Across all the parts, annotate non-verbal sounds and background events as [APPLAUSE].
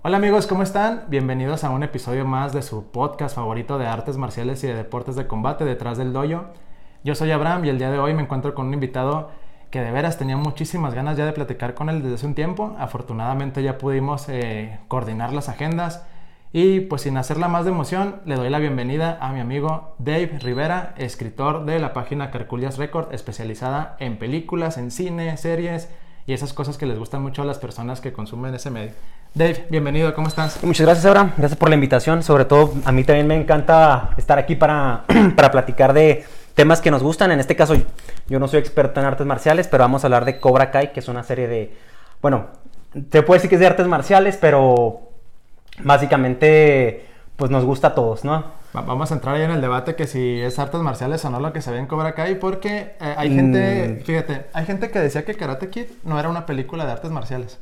Hola amigos, ¿cómo están? Bienvenidos a un episodio más de su podcast favorito de artes marciales y de deportes de combate detrás del dojo. Yo soy Abraham y el día de hoy me encuentro con un invitado que de veras tenía muchísimas ganas ya de platicar con él desde hace un tiempo. Afortunadamente ya pudimos eh, coordinar las agendas y pues sin hacerla más de emoción le doy la bienvenida a mi amigo Dave Rivera, escritor de la página Carculias Record, especializada en películas, en cine, series y esas cosas que les gustan mucho a las personas que consumen ese medio. Dave, bienvenido, ¿cómo estás? Muchas gracias, Abraham. Gracias por la invitación. Sobre todo, a mí también me encanta estar aquí para, [CLEARS THROAT] para platicar de temas que nos gustan. En este caso, yo no soy experto en artes marciales, pero vamos a hablar de Cobra Kai, que es una serie de. Bueno, te puedo decir que es de artes marciales, pero básicamente, pues nos gusta a todos, ¿no? Vamos a entrar ahí en el debate que si es artes marciales o no lo que se ve en Cobra Kai, porque eh, hay gente, mm. fíjate, hay gente que decía que Karate Kid no era una película de artes marciales.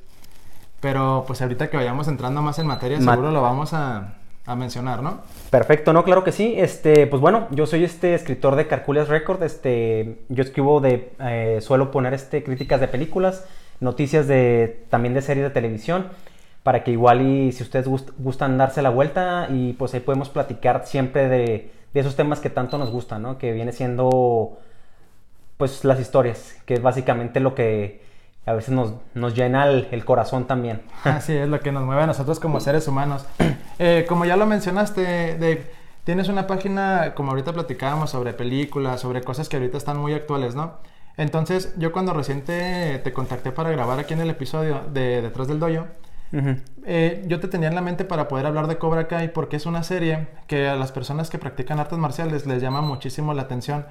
Pero pues ahorita que vayamos entrando más en materia, seguro lo vamos a, mencionar, ¿no? Perfecto, no, claro que sí. Este, pues bueno, yo soy este escritor de Carculias Record. Este, yo escribo de, eh, suelo poner este críticas de películas, noticias de, también de series de televisión, para que igual y si ustedes gustan darse la vuelta y pues ahí podemos platicar siempre de, de esos temas que tanto nos gustan, ¿no? Que viene siendo pues las historias, que es básicamente lo que a veces nos, nos llena el, corazón también. [LAUGHS] Así es lo que nos mueve a nosotros como seres humanos. [CLEARS THROAT] Eh, como ya lo mencionaste, Dave, tienes una página, como ahorita platicábamos, sobre películas, sobre cosas que ahorita están muy actuales, ¿no? Entonces, yo cuando reciente te contacté para grabar aquí en el episodio de Detrás del Doyo, eh, yo te tenía en la mente para poder hablar de Cobra Kai porque es una serie que a las personas que practican artes marciales les llama muchísimo la atención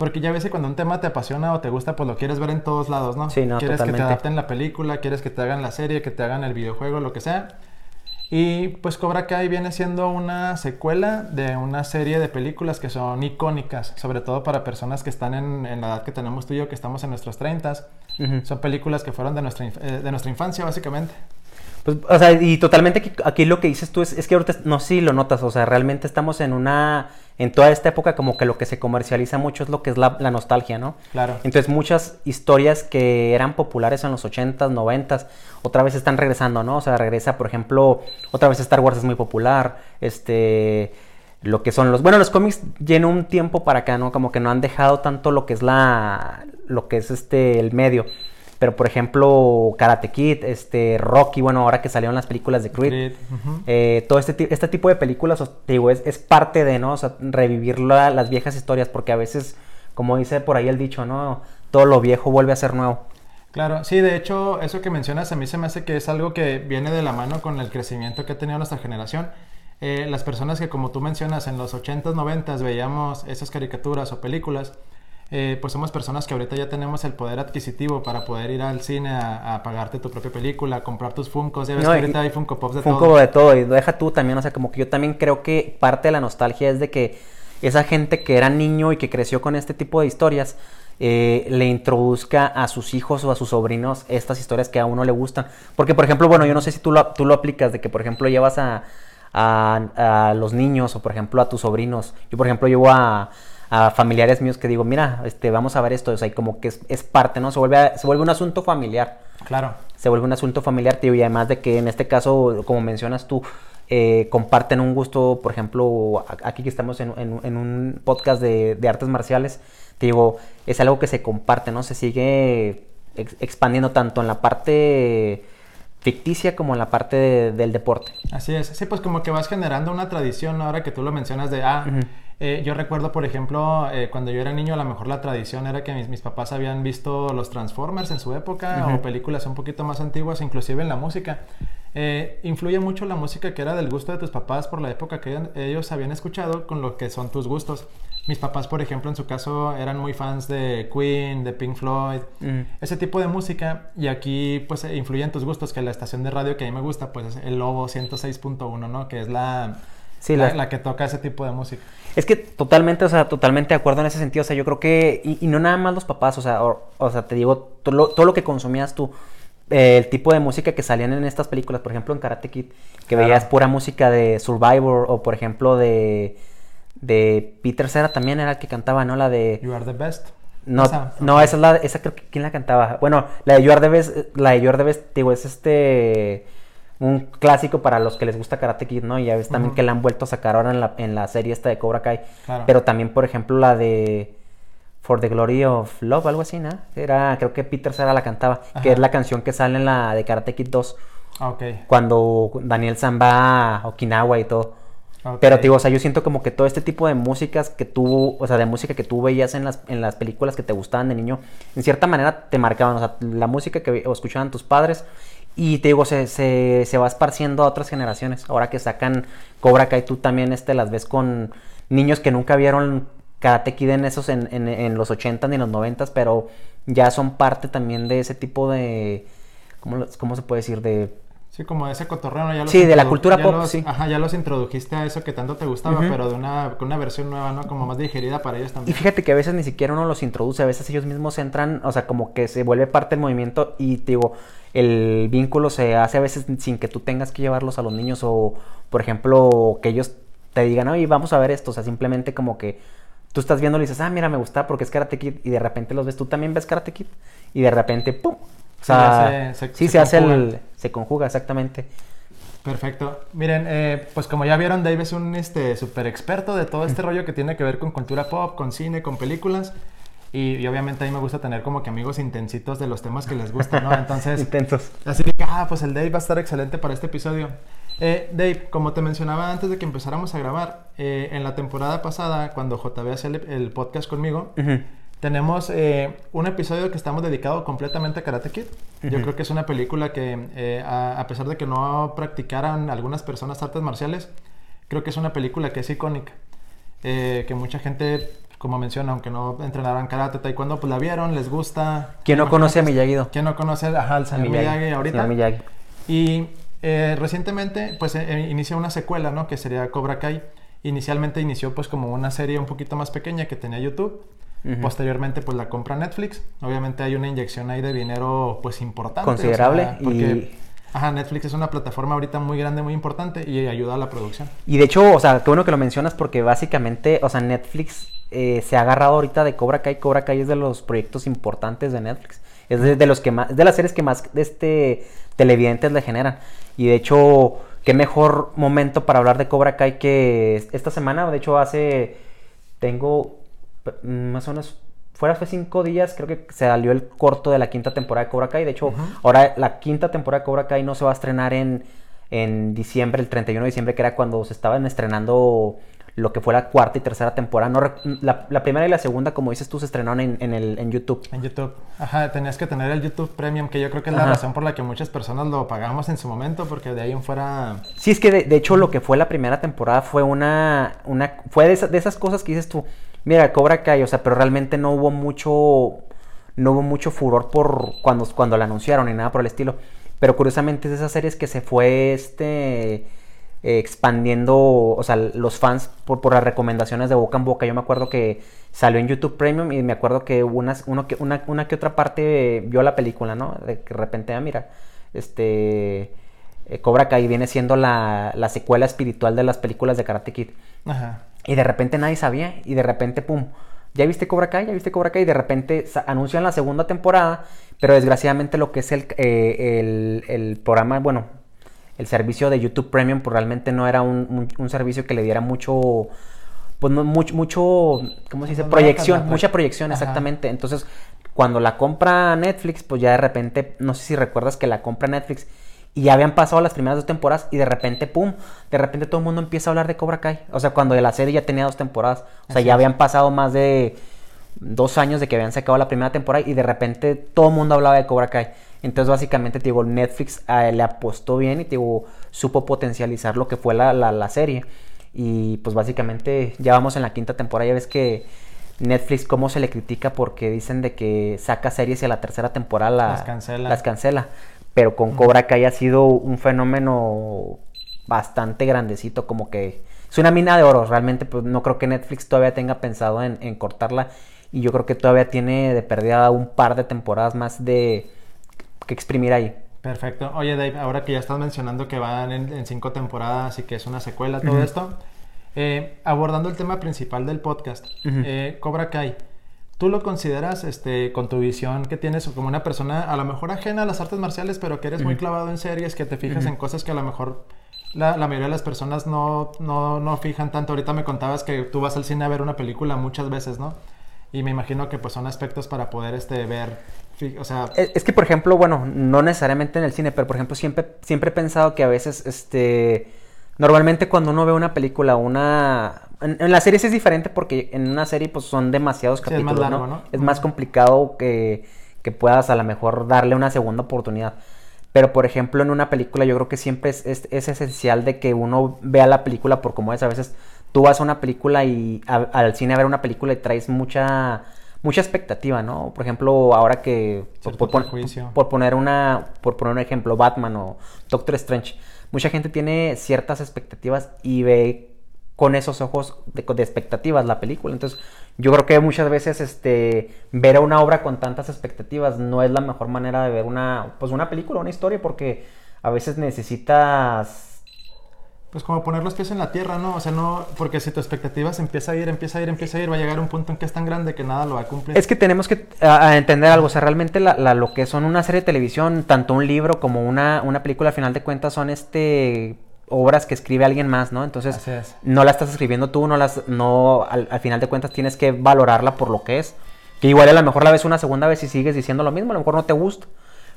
porque ya ves que cuando un tema te apasiona o te gusta, pues lo quieres ver en todos lados, ¿no? Sí, no, Quieres que te adapten la película, quieres que te hagan la serie, que te hagan el videojuego, lo que sea. Y pues Cobra Kai viene siendo una secuela de una serie de películas que son icónicas, sobre todo para personas que están en, la edad que tenemos tú y yo, que estamos en nuestros 30. Son películas que fueron de nuestra, eh, de nuestra infancia, básicamente. Pues, o sea, y totalmente aquí, lo que dices tú es, es, que ahorita, no si lo notas, o sea, realmente estamos en una, en toda esta época como que lo que se comercializa mucho es lo que es la, nostalgia, ¿no? Claro. Entonces muchas historias que eran populares en los 80s, 90s, otra vez están regresando, ¿no? O sea, regresa, por ejemplo, otra vez Star Wars es muy popular, este lo que son los bueno los cómics lleno un tiempo para acá no como que no han dejado tanto lo que es la lo que es este el medio pero por ejemplo, Karate Kid, este, Rocky, bueno, ahora que salieron las películas de Creed, eh, todo este, este tipo de películas, digo, es, es, parte de, ¿no? O sea, revivir las viejas historias, porque a veces, como dice por ahí el dicho, ¿no? Todo lo viejo vuelve a ser nuevo. Claro, sí, de hecho, eso que mencionas a mí se me hace que es algo que viene de la mano con el crecimiento que ha tenido nuestra generación. Eh, las personas que, como tú mencionas, en los 80s, 90s veíamos esas caricaturas o películas, eh, pues somos personas que ahorita ya tenemos el poder adquisitivo para poder ir al cine a, pagarte tu propia película, comprar tus Funkos. Ya ves que ahorita hay Funko Pops de Funko todo. de todo. Y deja tú también, o sea, como que yo también creo que parte de la nostalgia es de que esa gente que era niño y que creció con este tipo de historias, eh, le introduzca a sus hijos o a sus sobrinos estas historias que a uno le gustan. Porque, por ejemplo, bueno, yo no sé si tú lo, tú lo aplicas, de que, por ejemplo, llevas a, a, a los niños o, por ejemplo, a tus sobrinos. Yo, por ejemplo, llevo a a familiares míos que digo, mira, este, vamos a ver esto, o sea, y como que es, parte, ¿no? Se vuelve, se vuelve un asunto familiar. Claro. Se vuelve un asunto familiar, tío, y además de que en este caso, como mencionas tú, eh, comparten un gusto, por ejemplo, aquí que estamos en, un podcast de, artes marciales, te digo, es algo que se comparte, ¿no? Se sigue expandiendo tanto en la parte ficticia como en la parte del deporte. Así es, sí, pues como que vas generando una tradición ahora que tú lo mencionas de, ah, eh, yo recuerdo, por ejemplo, eh, cuando yo era niño, a lo mejor la tradición era que mis, mis papás habían visto los Transformers en su época o películas un poquito más antiguas, inclusive en la música. Eh, influye mucho la música que era del gusto de tus papás por la época que ellos habían escuchado con lo que son tus gustos. Mis papás, por ejemplo, en su caso, eran muy fans de Queen, de Pink Floyd, ese tipo de música. Y aquí, pues, influyen tus gustos, que la estación de radio que a mí me gusta, pues, es el Lobo 106.1, ¿no? Que es la, la, que toca ese tipo de música. Es que totalmente, o sea, totalmente de acuerdo en ese sentido. O sea, yo creo que, y, no nada más los papás, o sea, o, sea, te digo, todo lo, que consumías tú, eh, el tipo de música que salían en estas películas, por ejemplo, en Karate Kid, que veías pura música de Survivor, o por ejemplo, de, de Peter Cera también era el que cantaba, ¿no? La de... You are the best. No, no, esa es la, esa creo que, ¿quién la cantaba? Bueno, la de You are the best, la de You are the best, digo, es este... un clásico para los que les gusta Karate Kid, ¿no? Y ya ves también que la han vuelto a sacar ahora en la, en la serie esta de Cobra Kai. Pero también, por ejemplo, la de For the Glory of Love, algo así, ¿no? Era, creo que Peter Sara la cantaba, que es la canción que sale en la de Karate Kid 2. Ah, ok. Cuando Daniel San va a Okinawa y todo. Pero, digo, o sea, yo siento como que todo este tipo de músicas que tú, o sea, de música que tú veías en las, en las películas que te gustaban de niño, en cierta manera te marcaban, o sea, la música que escuchaban tus padres y te digo, se, se, se, va esparciendo a otras generaciones. Ahora que sacan Cobra Kai, tú también este, las ves con niños que nunca vieron Karate Kid en esos en, en, en los 80 ni en los 90, pero ya son parte también de ese tipo de, ¿cómo, cómo se puede decir? De Sí, como ese cotorreo, ya Sí, de la cultura pop, sí. Ajá, ya los introdujiste a eso que tanto te gustaba, pero de una, con una versión nueva, ¿no? Como más digerida para ellos también. Y fíjate que a veces ni siquiera uno los introduce, a veces ellos mismos entran, o sea, como que se vuelve parte del movimiento y, te digo, el vínculo se hace a veces sin que tú tengas que llevarlos a los niños o, por ejemplo, que ellos te digan, oye, vamos a ver esto, o sea, simplemente como que tú estás viendo y dices, ah, mira, me gusta porque es Karate Kid, y de repente los ves, tú también ves Karate Kid, y de repente, ¡pum! O sea, sí, se, hace el. Se conjuga, exactamente. Perfecto. Miren, eh, pues como ya vieron, Dave es un este, super experto de todo este rollo que tiene que ver con cultura pop, con cine, con películas. Y, obviamente a mí me gusta tener como que amigos intensitos de los temas que les gustan, ¿no? Entonces... [LAUGHS] Intensos. Así que, ah, pues el Dave va a estar excelente para este episodio. Eh, Dave, como te mencionaba antes de que empezáramos a grabar, eh, en la temporada pasada, cuando JB hacía el, podcast conmigo, tenemos eh, un episodio que estamos dedicado completamente a Karate Kid. Yo creo que es una película que, eh, a, pesar de que no practicaran algunas personas artes marciales, creo que es una película que es icónica. Eh, que mucha gente, como menciona, aunque no entrenaran karate, taekwondo, pues la vieron, les gusta. ¿Quién no conoce a Miyagi-Do? ¿Quién no conoce ajá, al señor Miyagi, ahorita? Miyagi. Y recientemente, pues inicia una secuela, ¿no? Que sería Cobra Kai. Inicialmente inició pues como una serie un poquito más pequeña que tenía YouTube Posteriormente, pues la compra Netflix. Obviamente hay una inyección ahí de dinero, pues importante. Considerable. porque, Ajá, Netflix es una plataforma ahorita muy grande, muy importante y ayuda a la producción. Y de hecho, o sea, qué bueno que lo mencionas porque básicamente, o sea, Netflix eh, se ha agarrado ahorita de Cobra Kai. Cobra Kai es de los proyectos importantes de Netflix. Es de, los que más, de las series que más de este televidentes le generan. Y de hecho, qué mejor momento para hablar de Cobra Kai que esta semana. De hecho, hace, tengo más o menos fuera fue cinco días, creo que se salió el corto de la quinta temporada de Cobra Kai. De hecho, ahora la quinta temporada de Cobra Kai no se va a estrenar en, en diciembre, el 31 de diciembre, que era cuando se estaban estrenando lo que fue la cuarta y tercera temporada. No, la, la, primera y la segunda, como dices tú, se estrenaron en, en, el, en YouTube. En YouTube. Ajá, tenías que tener el YouTube Premium, que yo creo que es la razón por la que muchas personas lo pagamos en su momento, porque de ahí en fuera... Sí, es que de, hecho lo que fue la primera temporada fue una... una fue de, de esas cosas que dices tú, mira, Cobra Kai, o sea, pero realmente no hubo mucho... No hubo mucho furor por cuando, cuando la anunciaron ni nada por el estilo. Pero curiosamente es de esas series que se fue este eh, expandiendo, o sea, los fans por, por las recomendaciones de boca en boca. Yo me acuerdo que salió en YouTube Premium y me acuerdo que, unas, uno que una, que otra parte vio la película, ¿no? De que repente, ah, mira, este... Eh, Cobra Kai viene siendo la, la, secuela espiritual de las películas de Karate Kid. Ajá. Y de repente nadie sabía y de repente, pum, ¿ya viste Cobra Kai? ¿Ya viste Cobra Kai? Y de repente anuncian la segunda temporada, pero desgraciadamente lo que es el, eh, el, el programa, bueno, el servicio de YouTube Premium pues realmente no era un, servicio que le diera mucho, pues no, mucho, mucho, ¿cómo se dice? Proyección, mucha proyección, exactamente. Entonces, cuando la compra Netflix, pues ya de repente, no sé si recuerdas que la compra Netflix y ya habían pasado las primeras dos temporadas y de repente, pum, de repente todo el mundo empieza a hablar de Cobra Kai. O sea, cuando la serie ya tenía dos temporadas. O sea, ya habían pasado más de dos años de que habían sacado la primera temporada y de repente todo el mundo hablaba de Cobra Kai. Entonces, básicamente, te digo, Netflix eh, le apostó bien y te digo, supo potencializar lo que fue la, la, serie. Y pues básicamente ya vamos en la quinta temporada. Ya ves que Netflix, cómo se le critica porque dicen de que saca series y a la tercera temporada las cancela. Las cancela. Pero con Cobra Kai ha sido un fenómeno bastante grandecito, como que es una mina de oro. Realmente, pues no creo que Netflix todavía tenga pensado en, en cortarla. Y yo creo que todavía tiene de perdida un par de temporadas más de que exprimir ahí. Perfecto. Oye, Dave, ahora que ya estás mencionando que van en, cinco temporadas y que es una secuela, todo esto, eh, abordando el tema principal del podcast, eh, Cobra Kai, ¿Tú lo consideras, este, con tu visión que tienes, como una persona a lo mejor ajena a las artes marciales, pero que eres muy clavado en series, que te fijas en cosas que a lo mejor la, mayoría de las personas no, no, no, fijan tanto? Ahorita me contabas que tú vas al cine a ver una película muchas veces, ¿no? Y me imagino que pues son aspectos para poder este, ver, o sea... Es, que, por ejemplo, bueno, no necesariamente en el cine, pero por ejemplo siempre, siempre he pensado que a veces, este... Normalmente cuando uno ve una película, una en, las series es diferente porque en una serie pues son demasiados capítulos, es más, ¿no? Es más complicado que, que, puedas a lo mejor darle una segunda oportunidad. Pero por ejemplo en una película yo creo que siempre es, es, esencial de que uno vea la película por como es. A veces tú vas a una película y al cine a ver una película y traes mucha mucha expectativa, ¿no? Por ejemplo, ahora que por, por, poner una por poner un ejemplo, Batman o Doctor Strange, mucha gente tiene ciertas expectativas y ve con esos ojos de, expectativas la película. Entonces, yo creo que muchas veces este, ver a una obra con tantas expectativas no es la mejor manera de ver una, pues una película, una historia, porque a veces necesitas... Pues como poner los pies en la tierra, ¿no? O sea, no, porque si tu expectativas empieza a ir, empieza a ir, empieza a ir, va a llegar un punto en que es tan grande que nada lo va a cumplir. Es que tenemos que entender algo, o sea, realmente la, lo que son una serie de televisión, tanto un libro como una, una película, al final de cuentas son este obras que escribe alguien más, ¿no? Entonces, no la estás escribiendo tú, no las, no, al, final de cuentas tienes que valorarla por lo que es. Que igual a lo mejor la ves una segunda vez y sigues diciendo lo mismo, a lo mejor no te gusta,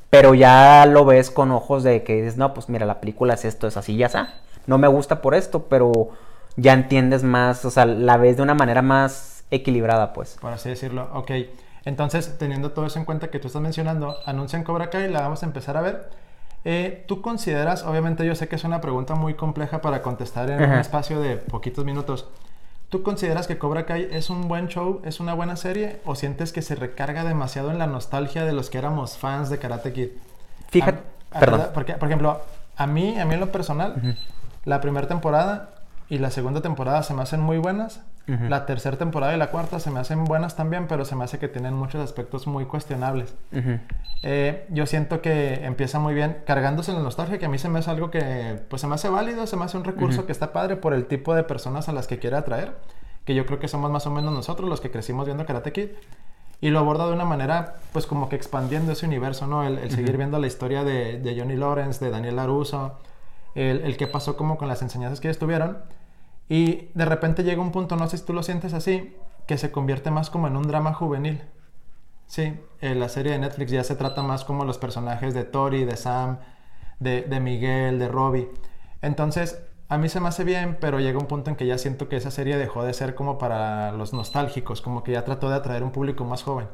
pero ya lo ves con ojos de que dices, no, pues mira, la película es esto, es así, ya está. No me gusta por esto, pero ya entiendes más, o sea, la ves de una manera más equilibrada, pues. Por así decirlo, ok. Entonces, teniendo todo eso en cuenta que tú estás mencionando, anuncian Cobra Kai, la vamos a empezar a ver. Eh, ¿Tú consideras, obviamente yo sé que es una pregunta muy compleja para contestar en un espacio de poquitos minutos, ¿tú consideras que Cobra Kai es un buen show, es una buena serie o sientes que se recarga demasiado en la nostalgia de los que éramos fans de Karate Kid? Fíjate, perdón. Porque, por ejemplo, a mí, a mí en lo personal, la primera temporada y la segunda temporada se me hacen muy buenas. La tercera temporada y la cuarta se me hacen buenas también, pero se me hace que tienen muchos aspectos muy cuestionables. Eh, yo siento que empieza muy bien cargándose en la nostalgia, que a mí se me hace algo que pues se me hace válido, se me hace un recurso que está padre por el tipo de personas a las que quiere atraer, que yo creo que somos más o menos nosotros los que crecimos viendo Karate Kid. Y lo aborda de una manera, pues como que expandiendo ese universo, ¿no? El, seguir viendo la historia de, de, Johnny Lawrence, de Daniel LaRusso, el, el qué pasó como con las enseñanzas que ellos tuvieron. Y de repente llega un punto, no sé si tú lo sientes así, que se convierte más como en un drama juvenil. Sí, en la serie de Netflix ya se trata más como los personajes de Tori, de Sam, de, Miguel, de Robbie. Entonces, a mí se me hace bien, pero llega un punto en que ya siento que esa serie dejó de ser como para los nostálgicos, como que ya trató de atraer un público más joven.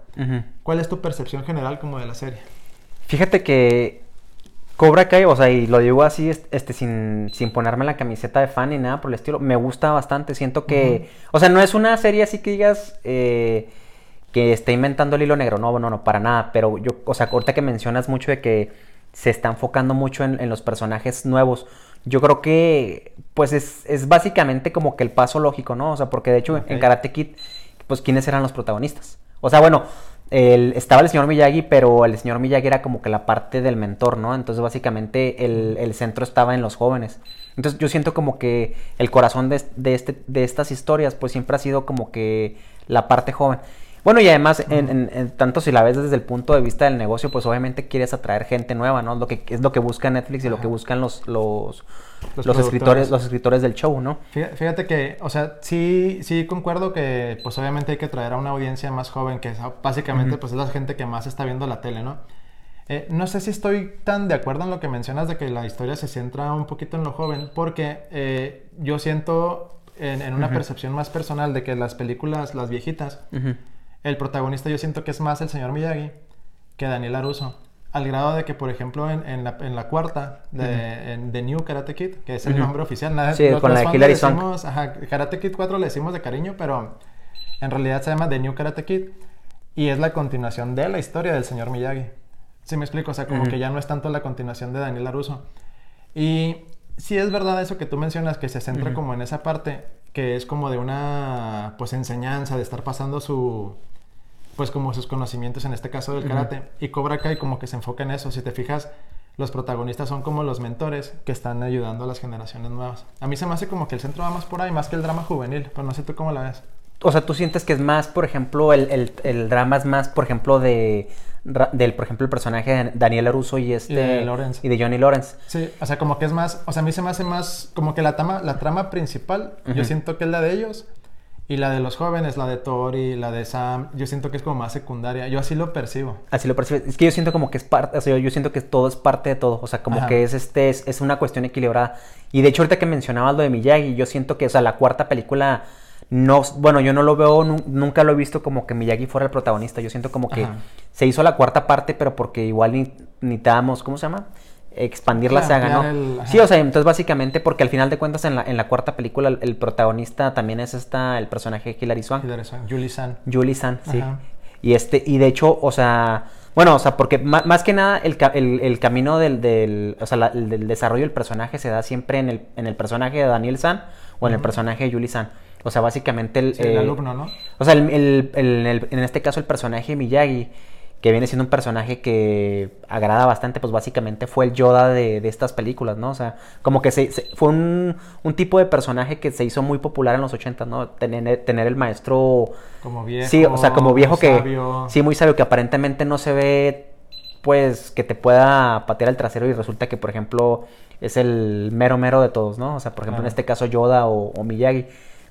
¿Cuál es tu percepción general como de la serie? Fíjate que Cobra Kai, o sea, y lo digo así, este, sin, sin ponerme la camiseta de fan ni nada por el estilo, me gusta bastante, siento que, o sea, no es una serie así que digas, eh, que esté inventando el hilo negro. No, no, no, para nada. Pero yo, o sea, ahorita que mencionas mucho de que se está enfocando mucho en, los personajes nuevos. Yo creo que, pues, es, básicamente como que el paso lógico, ¿no? O sea, porque de hecho en Karate Kid, pues, ¿quiénes eran los protagonistas? O sea, bueno, el, estaba el señor Miyagi, pero el señor Miyagi era como que la parte del mentor, ¿no? Entonces, básicamente, el, centro estaba en los jóvenes. Entonces, yo siento como que el corazón de, de, este, de estas historias, pues, siempre ha sido como que la parte joven. Bueno, y además, en, tanto si la ves desde el punto de vista del negocio, pues obviamente quieres atraer gente nueva, ¿no? Lo que es lo que busca Netflix y lo que buscan los, los, los, escritores, los escritores del show, ¿no? Fíjate que, o sea, sí, sí concuerdo que, pues obviamente hay que atraer a una audiencia más joven, que básicamente, pues es la gente que más está viendo la tele, ¿no? Eh, no sé si estoy tan de acuerdo en lo que mencionas de que la historia se centra un poquito en lo joven, porque eh, yo siento en, una percepción más personal de que las películas, las viejitas, el protagonista yo siento que es más el señor Miyagi que Daniel Aruso. Al grado de que, por ejemplo, en, la, en la, cuarta de The New Karate Kid, que es el nombre oficial, nada, sí, con la Hilary decimos, ajá, Karate Kid 4 le decimos de cariño, pero en realidad se llama The New Karate Kid y es la continuación de la historia del señor Miyagi. ¿Sí me explico? O sea, como que ya no es tanto la continuación de Daniel Aruso. Y sí es verdad eso que tú mencionas, que se centra como en esa parte, que es como de una, pues, enseñanza, de estar pasando su pues como sus conocimientos en este caso del karate. Y Cobra Kai como que se enfoca en eso. Si te fijas, los protagonistas son como los mentores que están ayudando a las generaciones nuevas. A mí se me hace como que el centro va más por ahí, más que el drama juvenil, pero no sé tú cómo la ves. O sea, tú sientes que es más, por ejemplo, el, el, el drama es más, por ejemplo, de del, por ejemplo, el personaje de Daniel Russo y este... Y de Lawrence. Y de Johnny Lawrence. Sí, o sea, como que es más... O sea, a mí se me hace más... Como que la trama, la trama principal, yo siento que es la de ellos. Y la de los jóvenes, la de Tori, la de Sam, yo siento que es como más secundaria. Yo así lo percibo. Así lo percibo. Es que yo siento como que es parte, o sea, yo siento que todo es parte de todo. O sea, como que es este, es, es, una cuestión equilibrada. Y de hecho, ahorita que mencionabas lo de Miyagi, yo siento que, o sea, la cuarta película no, bueno, yo no lo veo, nunca lo he visto como que Miyagi fuera el protagonista. Yo siento como que se hizo la cuarta parte, pero porque igual ni, necesitábamos, ¿cómo se llama? Expandir la saga, ¿no? sí, o sea, entonces básicamente porque al final de cuentas en la, en la cuarta película el, protagonista también es esta, el personaje Hilary Swan. Hilary Swan, Julie San. Julie San, sí. Y este, y de hecho, o sea, bueno, o sea, porque más, que nada el, el, camino del, del, o sea, del desarrollo del personaje se da siempre en el, en el personaje de Daniel San o en el personaje de Julie San. O sea, básicamente el... el alumno, ¿no? O sea, el, en este caso el personaje Miyagi, que viene siendo un personaje que agrada bastante, pues básicamente fue el Yoda de, estas películas, ¿no? O sea, como que se, fue un, tipo de personaje que se hizo muy popular en los 80, ¿no? Tener, tener el maestro... Como viejo. Sí, o sea, como viejo que... Sí, muy sabio, que aparentemente no se ve, pues, que te pueda patear el trasero y resulta que, por ejemplo, es el mero mero de todos, ¿no? O sea, por ejemplo, en este caso Yoda o, o Miyagi.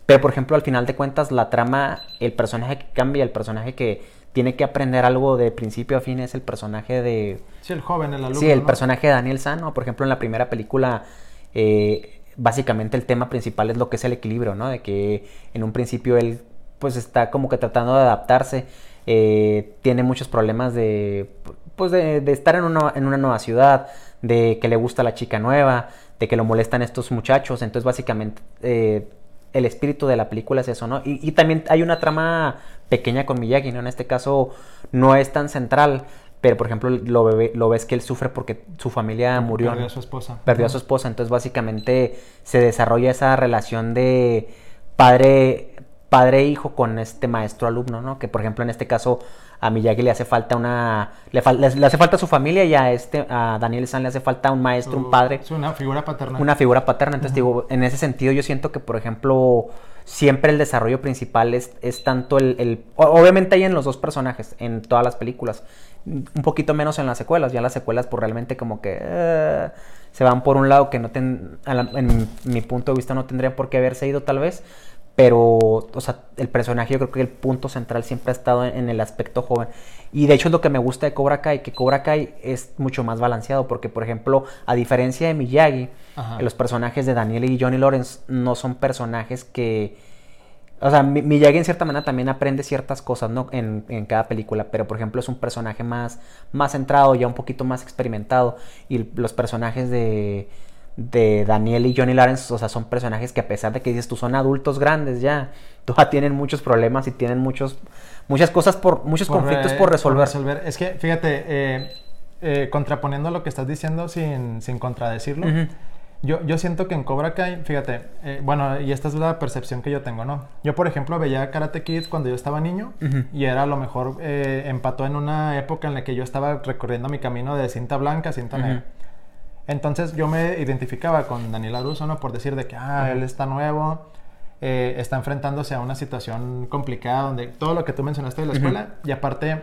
Pero, por ejemplo, al final de cuentas, la trama, el personaje que cambia, el personaje que tiene que aprender algo de principio a fin es el personaje de... Sí, el joven, el alumno. Sí, el personaje de Daniel Sano. Por ejemplo, en la primera película, eh, básicamente el tema principal es lo que es el equilibrio, ¿no? De que en un principio él, pues, está como que tratando de adaptarse. Eh, tiene muchos problemas de, pues, de, estar en una, en una nueva ciudad, de que le gusta la chica nueva, de que lo molestan estos muchachos. Entonces, básicamente... Eh, el espíritu de la película es eso, ¿no? Y, también hay una trama pequeña con Miyagi, ¿no? En este caso no es tan central, pero por ejemplo lo, lo ves que él sufre porque su familia murió. Perdió a su esposa. Perdió a su esposa, entonces básicamente se desarrolla esa relación de padre padre hijo con este maestro alumno, ¿no? Que por ejemplo en este caso a Miyagi le hace falta una le, le, hace falta su familia y a este a Daniel San le hace falta un maestro, un padre, es una figura paterna. Una figura paterna, entonces digo, en ese sentido yo siento que por ejemplo siempre el desarrollo principal es, es tanto el, el, obviamente hay en los dos personajes en todas las películas, un poquito menos en las secuelas, ya las secuelas pues realmente como que eh, se van por un lado que no ten, en mi punto de vista no tendría por qué haberse ido tal vez, pero, o sea, el personaje yo creo que el punto central siempre ha estado en, el aspecto joven. Y de hecho es lo que me gusta de Cobra Kai, que Cobra Kai es mucho más balanceado, porque por ejemplo, a diferencia de Miyagi, los personajes de Daniel y Johnny Lawrence no son personajes que... O sea, Miyagi en cierta manera también aprende ciertas cosas, ¿no? En, en, cada película, pero por ejemplo es un personaje más, más centrado, ya un poquito más experimentado. Y los personajes de, de Daniel y Johnny Lawrence, o sea, son personajes que a pesar de que dices tú son adultos grandes ya, [LAUGHS] todavía tienen muchos problemas y tienen muchos, muchas cosas por, muchos conflictos por resolver. resolver. Es que, fíjate, eh, eh, contraponiendo lo que estás diciendo sin, sin contradecirlo, yo, yo siento que en Cobra Kai, fíjate, eh, bueno, y esta es la percepción que yo tengo, ¿no? Yo, por ejemplo, veía Karate Kid cuando yo estaba niño y era a lo mejor empató en una época en la que yo estaba recorriendo mi camino de cinta blanca, cinta negra. Entonces yo me identificaba con Daniel Aruso, ¿no? Por decir de que, ah, él está nuevo, eh, está enfrentándose a una situación complicada donde todo lo que tú mencionaste de la escuela, y aparte,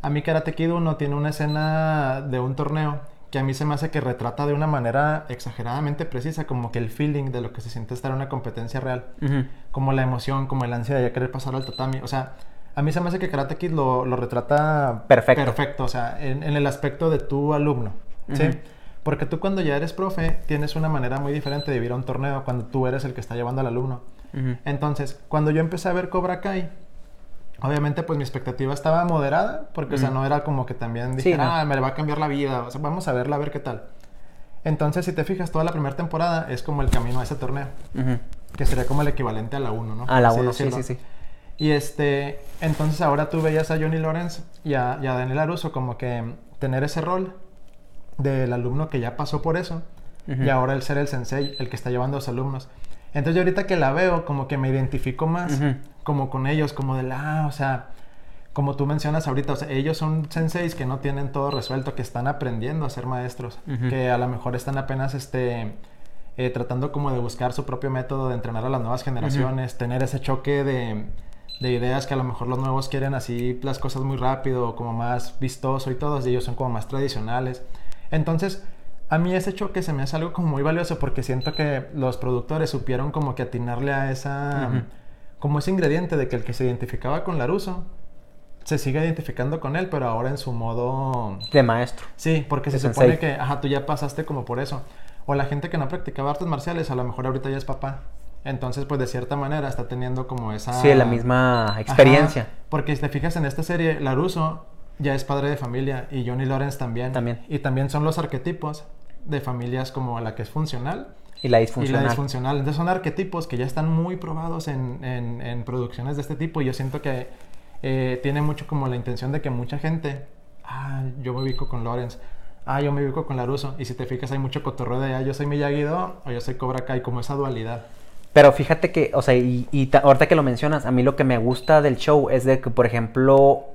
a mí Karate Kid no tiene una escena de un torneo que a mí se me hace que retrata de una manera exageradamente precisa, como que el feeling de lo que se siente estar en una competencia real, como la emoción, como el ansia de ya querer pasar al tatami, o sea, a mí se me hace que Karate Kid lo, retrata perfecto, perfecto o sea, en, el aspecto de tu alumno, ¿sí? Porque tú cuando ya eres profe tienes una manera muy diferente de vivir a un torneo cuando tú eres el que está llevando al alumno. Entonces, cuando yo empecé a ver Cobra Kai, obviamente pues mi expectativa estaba moderada, porque o sea, no era como que también dije, ah, me va a cambiar la vida, o sea, vamos a verla a ver qué tal. Entonces, si te fijas, toda la primera temporada es como el camino a ese torneo, que sería como el equivalente a la 1, ¿no? A la 1, sí, sí, sí. Y este, entonces ahora tú veías a Johnny Lawrence y a, y a Daniel Aruso como que tener ese rol del alumno que ya pasó por eso y ahora el ser el sensei, el que está llevando a los alumnos. Entonces yo ahorita que la veo, como que me identifico más, como con ellos, como de la, ah, o sea, como tú mencionas ahorita, o sea, ellos son senseis que no tienen todo resuelto, que están aprendiendo a ser maestros, que a lo mejor están apenas, este, eh, tratando como de buscar su propio método de entrenar a las nuevas generaciones, tener ese choque de de ideas que a lo mejor los nuevos quieren así las cosas muy rápido, como más vistoso y todos, y ellos son como más tradicionales. Entonces, a mí ese choque se me hace algo como muy valioso porque siento que los productores supieron como que atinarle a esa, como ese ingrediente de que el que se identificaba con Laruso se sigue identificando con él, pero ahora en su modo... De maestro. Sí, porque se supone que, ajá, tú ya pasaste como por eso. O la gente que no practicaba artes marciales, a lo mejor ahorita ya es papá. Entonces, pues de cierta manera está teniendo como esa... Sí, la misma experiencia. porque si te fijas en esta serie, Laruso ya es padre de familia y Johnny Lawrence también. También. Y también son los arquetipos de familias como la que es funcional. Y la disfuncional. Y la disfuncional. Entonces son arquetipos que ya están muy probados en, en, producciones de este tipo y yo siento que eh, tiene mucho como la intención de que mucha gente, ah, yo me ubico con Lawrence, ah, yo me ubico con Laruso. Y si te fijas hay mucho cotorreo de, ah, yo soy Miyagi-Do o yo soy Cobra Kai, como esa dualidad. Pero fíjate que, o sea, y, y ahorita que lo mencionas, a mí lo que me gusta del show es de que, por ejemplo,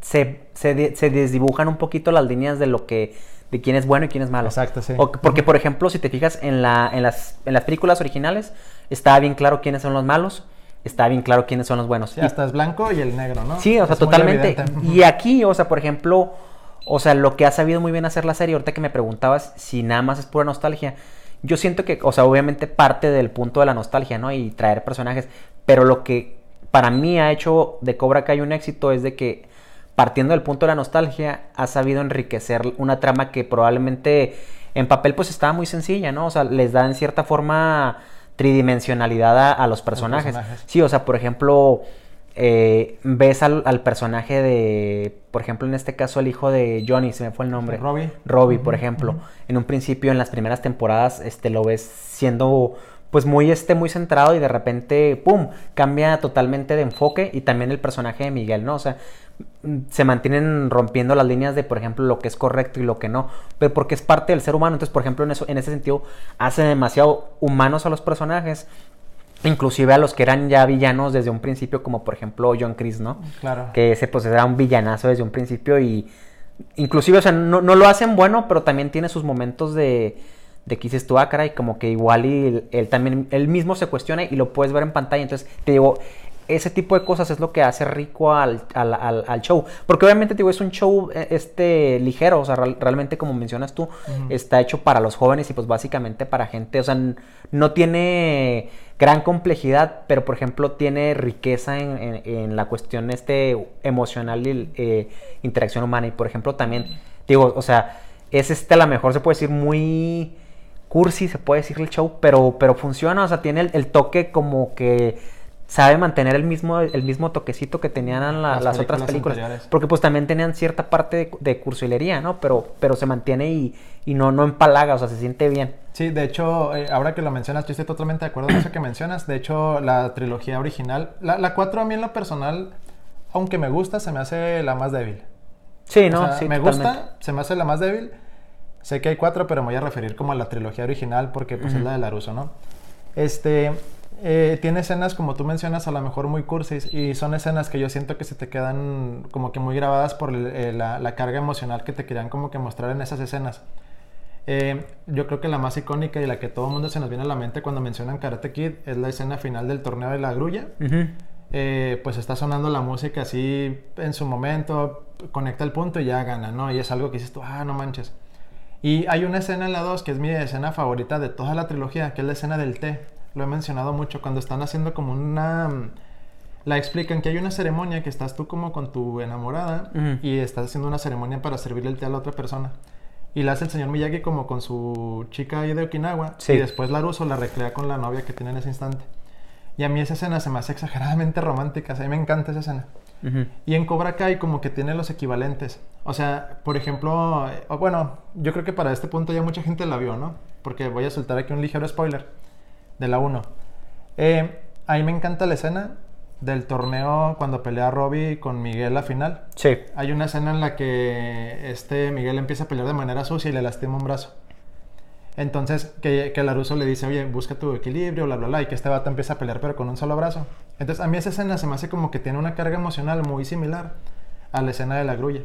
se, se, se desdibujan un poquito las líneas de lo que de quién es bueno y quién es malo. Exacto, sí. porque, por ejemplo, si te fijas en, la, en, las, en las películas originales, está bien claro quiénes son los malos, está bien claro quiénes son los buenos. Sí, hasta es blanco y el negro, ¿no? Sí, o sea, totalmente. Y aquí, o sea, por ejemplo, o sea, lo que ha sabido muy bien hacer la serie, ahorita que me preguntabas si nada más es pura nostalgia, yo siento que, o sea, obviamente parte del punto de la nostalgia, ¿no? Y traer personajes, pero lo que para mí ha hecho de Cobra Kai un éxito es de que partiendo del punto de la nostalgia, ha sabido enriquecer una trama que probablemente en papel pues estaba muy sencilla, ¿no? O sea, les da en cierta forma tridimensionalidad a, los, personajes. Sí, o sea, por ejemplo, eh, ves al, personaje de, por ejemplo, en este caso el hijo de Johnny, se me fue el nombre. Robbie. Robbie, por ejemplo. En un principio, en las primeras temporadas, este, lo ves siendo pues muy este muy centrado y de repente pum cambia totalmente de enfoque y también el personaje de Miguel no o sea se mantienen rompiendo las líneas de, por ejemplo, lo que es correcto y lo que no, pero porque es parte del ser humano. Entonces, por ejemplo, en, eso, en ese sentido, hace demasiado humanos a los personajes, inclusive a los que eran ya villanos desde un principio, como por ejemplo John Chris, ¿no? Claro. Que ese pues era un villanazo desde un principio y inclusive, o sea, no, lo hacen bueno, pero también tiene sus momentos de de que dices tú, ah, caray, como que igual y él, también, él mismo se cuestiona y lo puedes ver en pantalla. Entonces, te digo, ese tipo de cosas es lo que hace rico al, show. Porque obviamente, digo, es un show eh, este ligero, o sea, realmente como mencionas tú, está hecho para los jóvenes y pues básicamente para gente, o sea, no tiene gran complejidad, pero por ejemplo tiene riqueza en, la cuestión este emocional y eh, interacción humana. Y por ejemplo también, digo, o sea, es este a lo mejor se puede decir muy cursi, se puede decir el show, pero, pero funciona, o sea, tiene el toque como que sabe mantener el mismo, el mismo toquecito que tenían las, otras películas. Porque pues también tenían cierta parte de, cursilería, ¿no? Pero, pero se mantiene y, y, no, no empalaga, o sea, se siente bien. Sí, de hecho, eh, ahora que lo mencionas, yo estoy totalmente de acuerdo con eso que mencionas. De hecho, la trilogía original, la, la 4 a mí en lo personal, aunque me gusta, se me hace la más débil. Sí, ¿no? sí, me gusta, se me hace la más débil. Sé que hay cuatro, pero me voy a referir como a la trilogía original porque pues es la de Laruso, ¿no? Este, eh, tiene escenas, como tú mencionas, a lo mejor muy cursis y son escenas que yo siento que se te quedan como que muy grabadas por eh, la, carga emocional que te querían como que mostrar en esas escenas. Eh, yo creo que la más icónica y la que todo el mundo se nos viene a la mente cuando mencionan Karate Kid es la escena final del torneo de la grulla. pues está sonando la música así en su momento, conecta el punto y ya gana, ¿no? Y es algo que dices tú, ah, no manches. Y hay una escena en la 2 que es mi escena favorita de toda la trilogía, que es la escena del té lo he mencionado mucho, cuando están haciendo como una... La explican que hay una ceremonia que estás tú como con tu enamorada y estás haciendo una ceremonia para servirle el té a la otra persona. Y la hace el señor Miyagi como con su chica ahí de Okinawa. Y después Laruso la recrea con la novia que tiene en ese instante. Y a mí esa escena se me hace exageradamente romántica. a mí me encanta esa escena. Y en Cobra Kai como que tiene los equivalentes. O sea, por ejemplo, bueno, yo creo que para este punto ya mucha gente la vio, ¿no? Porque voy a soltar aquí un ligero spoiler de la 1. Eh, ahí me encanta la escena del torneo cuando pelea Robbie con Miguel la final. Sí. Hay una escena en la que este Miguel empieza a pelear de manera sucia y le lastima un brazo. Entonces, que, que Laruso le dice, oye, busca tu equilibrio, bla, bla, bla, y que este vato empieza a pelear pero con un solo brazo. Entonces, a mí esa escena se me hace como que tiene una carga emocional muy similar a la escena de la grulla.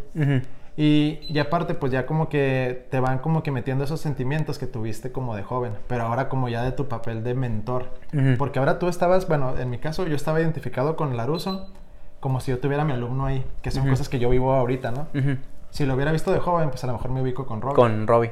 Y, y, aparte, pues ya como que te van como que metiendo esos sentimientos que tuviste como de joven, pero ahora como ya de tu papel de mentor. Porque ahora tú estabas, bueno, en mi caso yo estaba identificado con Laruso como si yo tuviera a mi alumno ahí, que son cosas que yo vivo ahorita, ¿no? Si lo hubiera visto de joven, pues a lo mejor me ubico con Robbie. Con Robbie.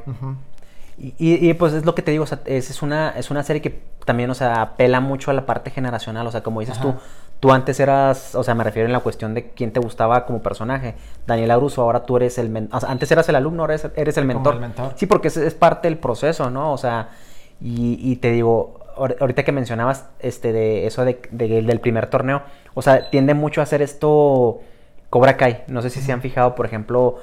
Y, y, pues es lo que te digo, o sea, es, es, una, es una serie que también, o sea, apela mucho a la parte generacional, o sea, como dices tú, tú antes eras, o sea, me refiero en la cuestión de quién te gustaba como personaje. Daniel Aruso, ahora tú eres el mentor. O sea, antes eras el alumno, ahora eres, el mentor. Sí, porque es, es, parte del proceso, ¿no? O sea, y, y, te digo, ahorita que mencionabas este de eso de, del primer torneo, o sea, tiende mucho a hacer esto Cobra Kai. No sé si se han fijado, por ejemplo,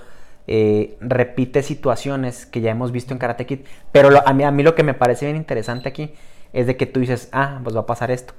eh, repite situaciones que ya hemos visto en Karate Kid. Pero a, mí, a mí lo que me parece bien interesante aquí es de que tú dices, ah, pues va a pasar esto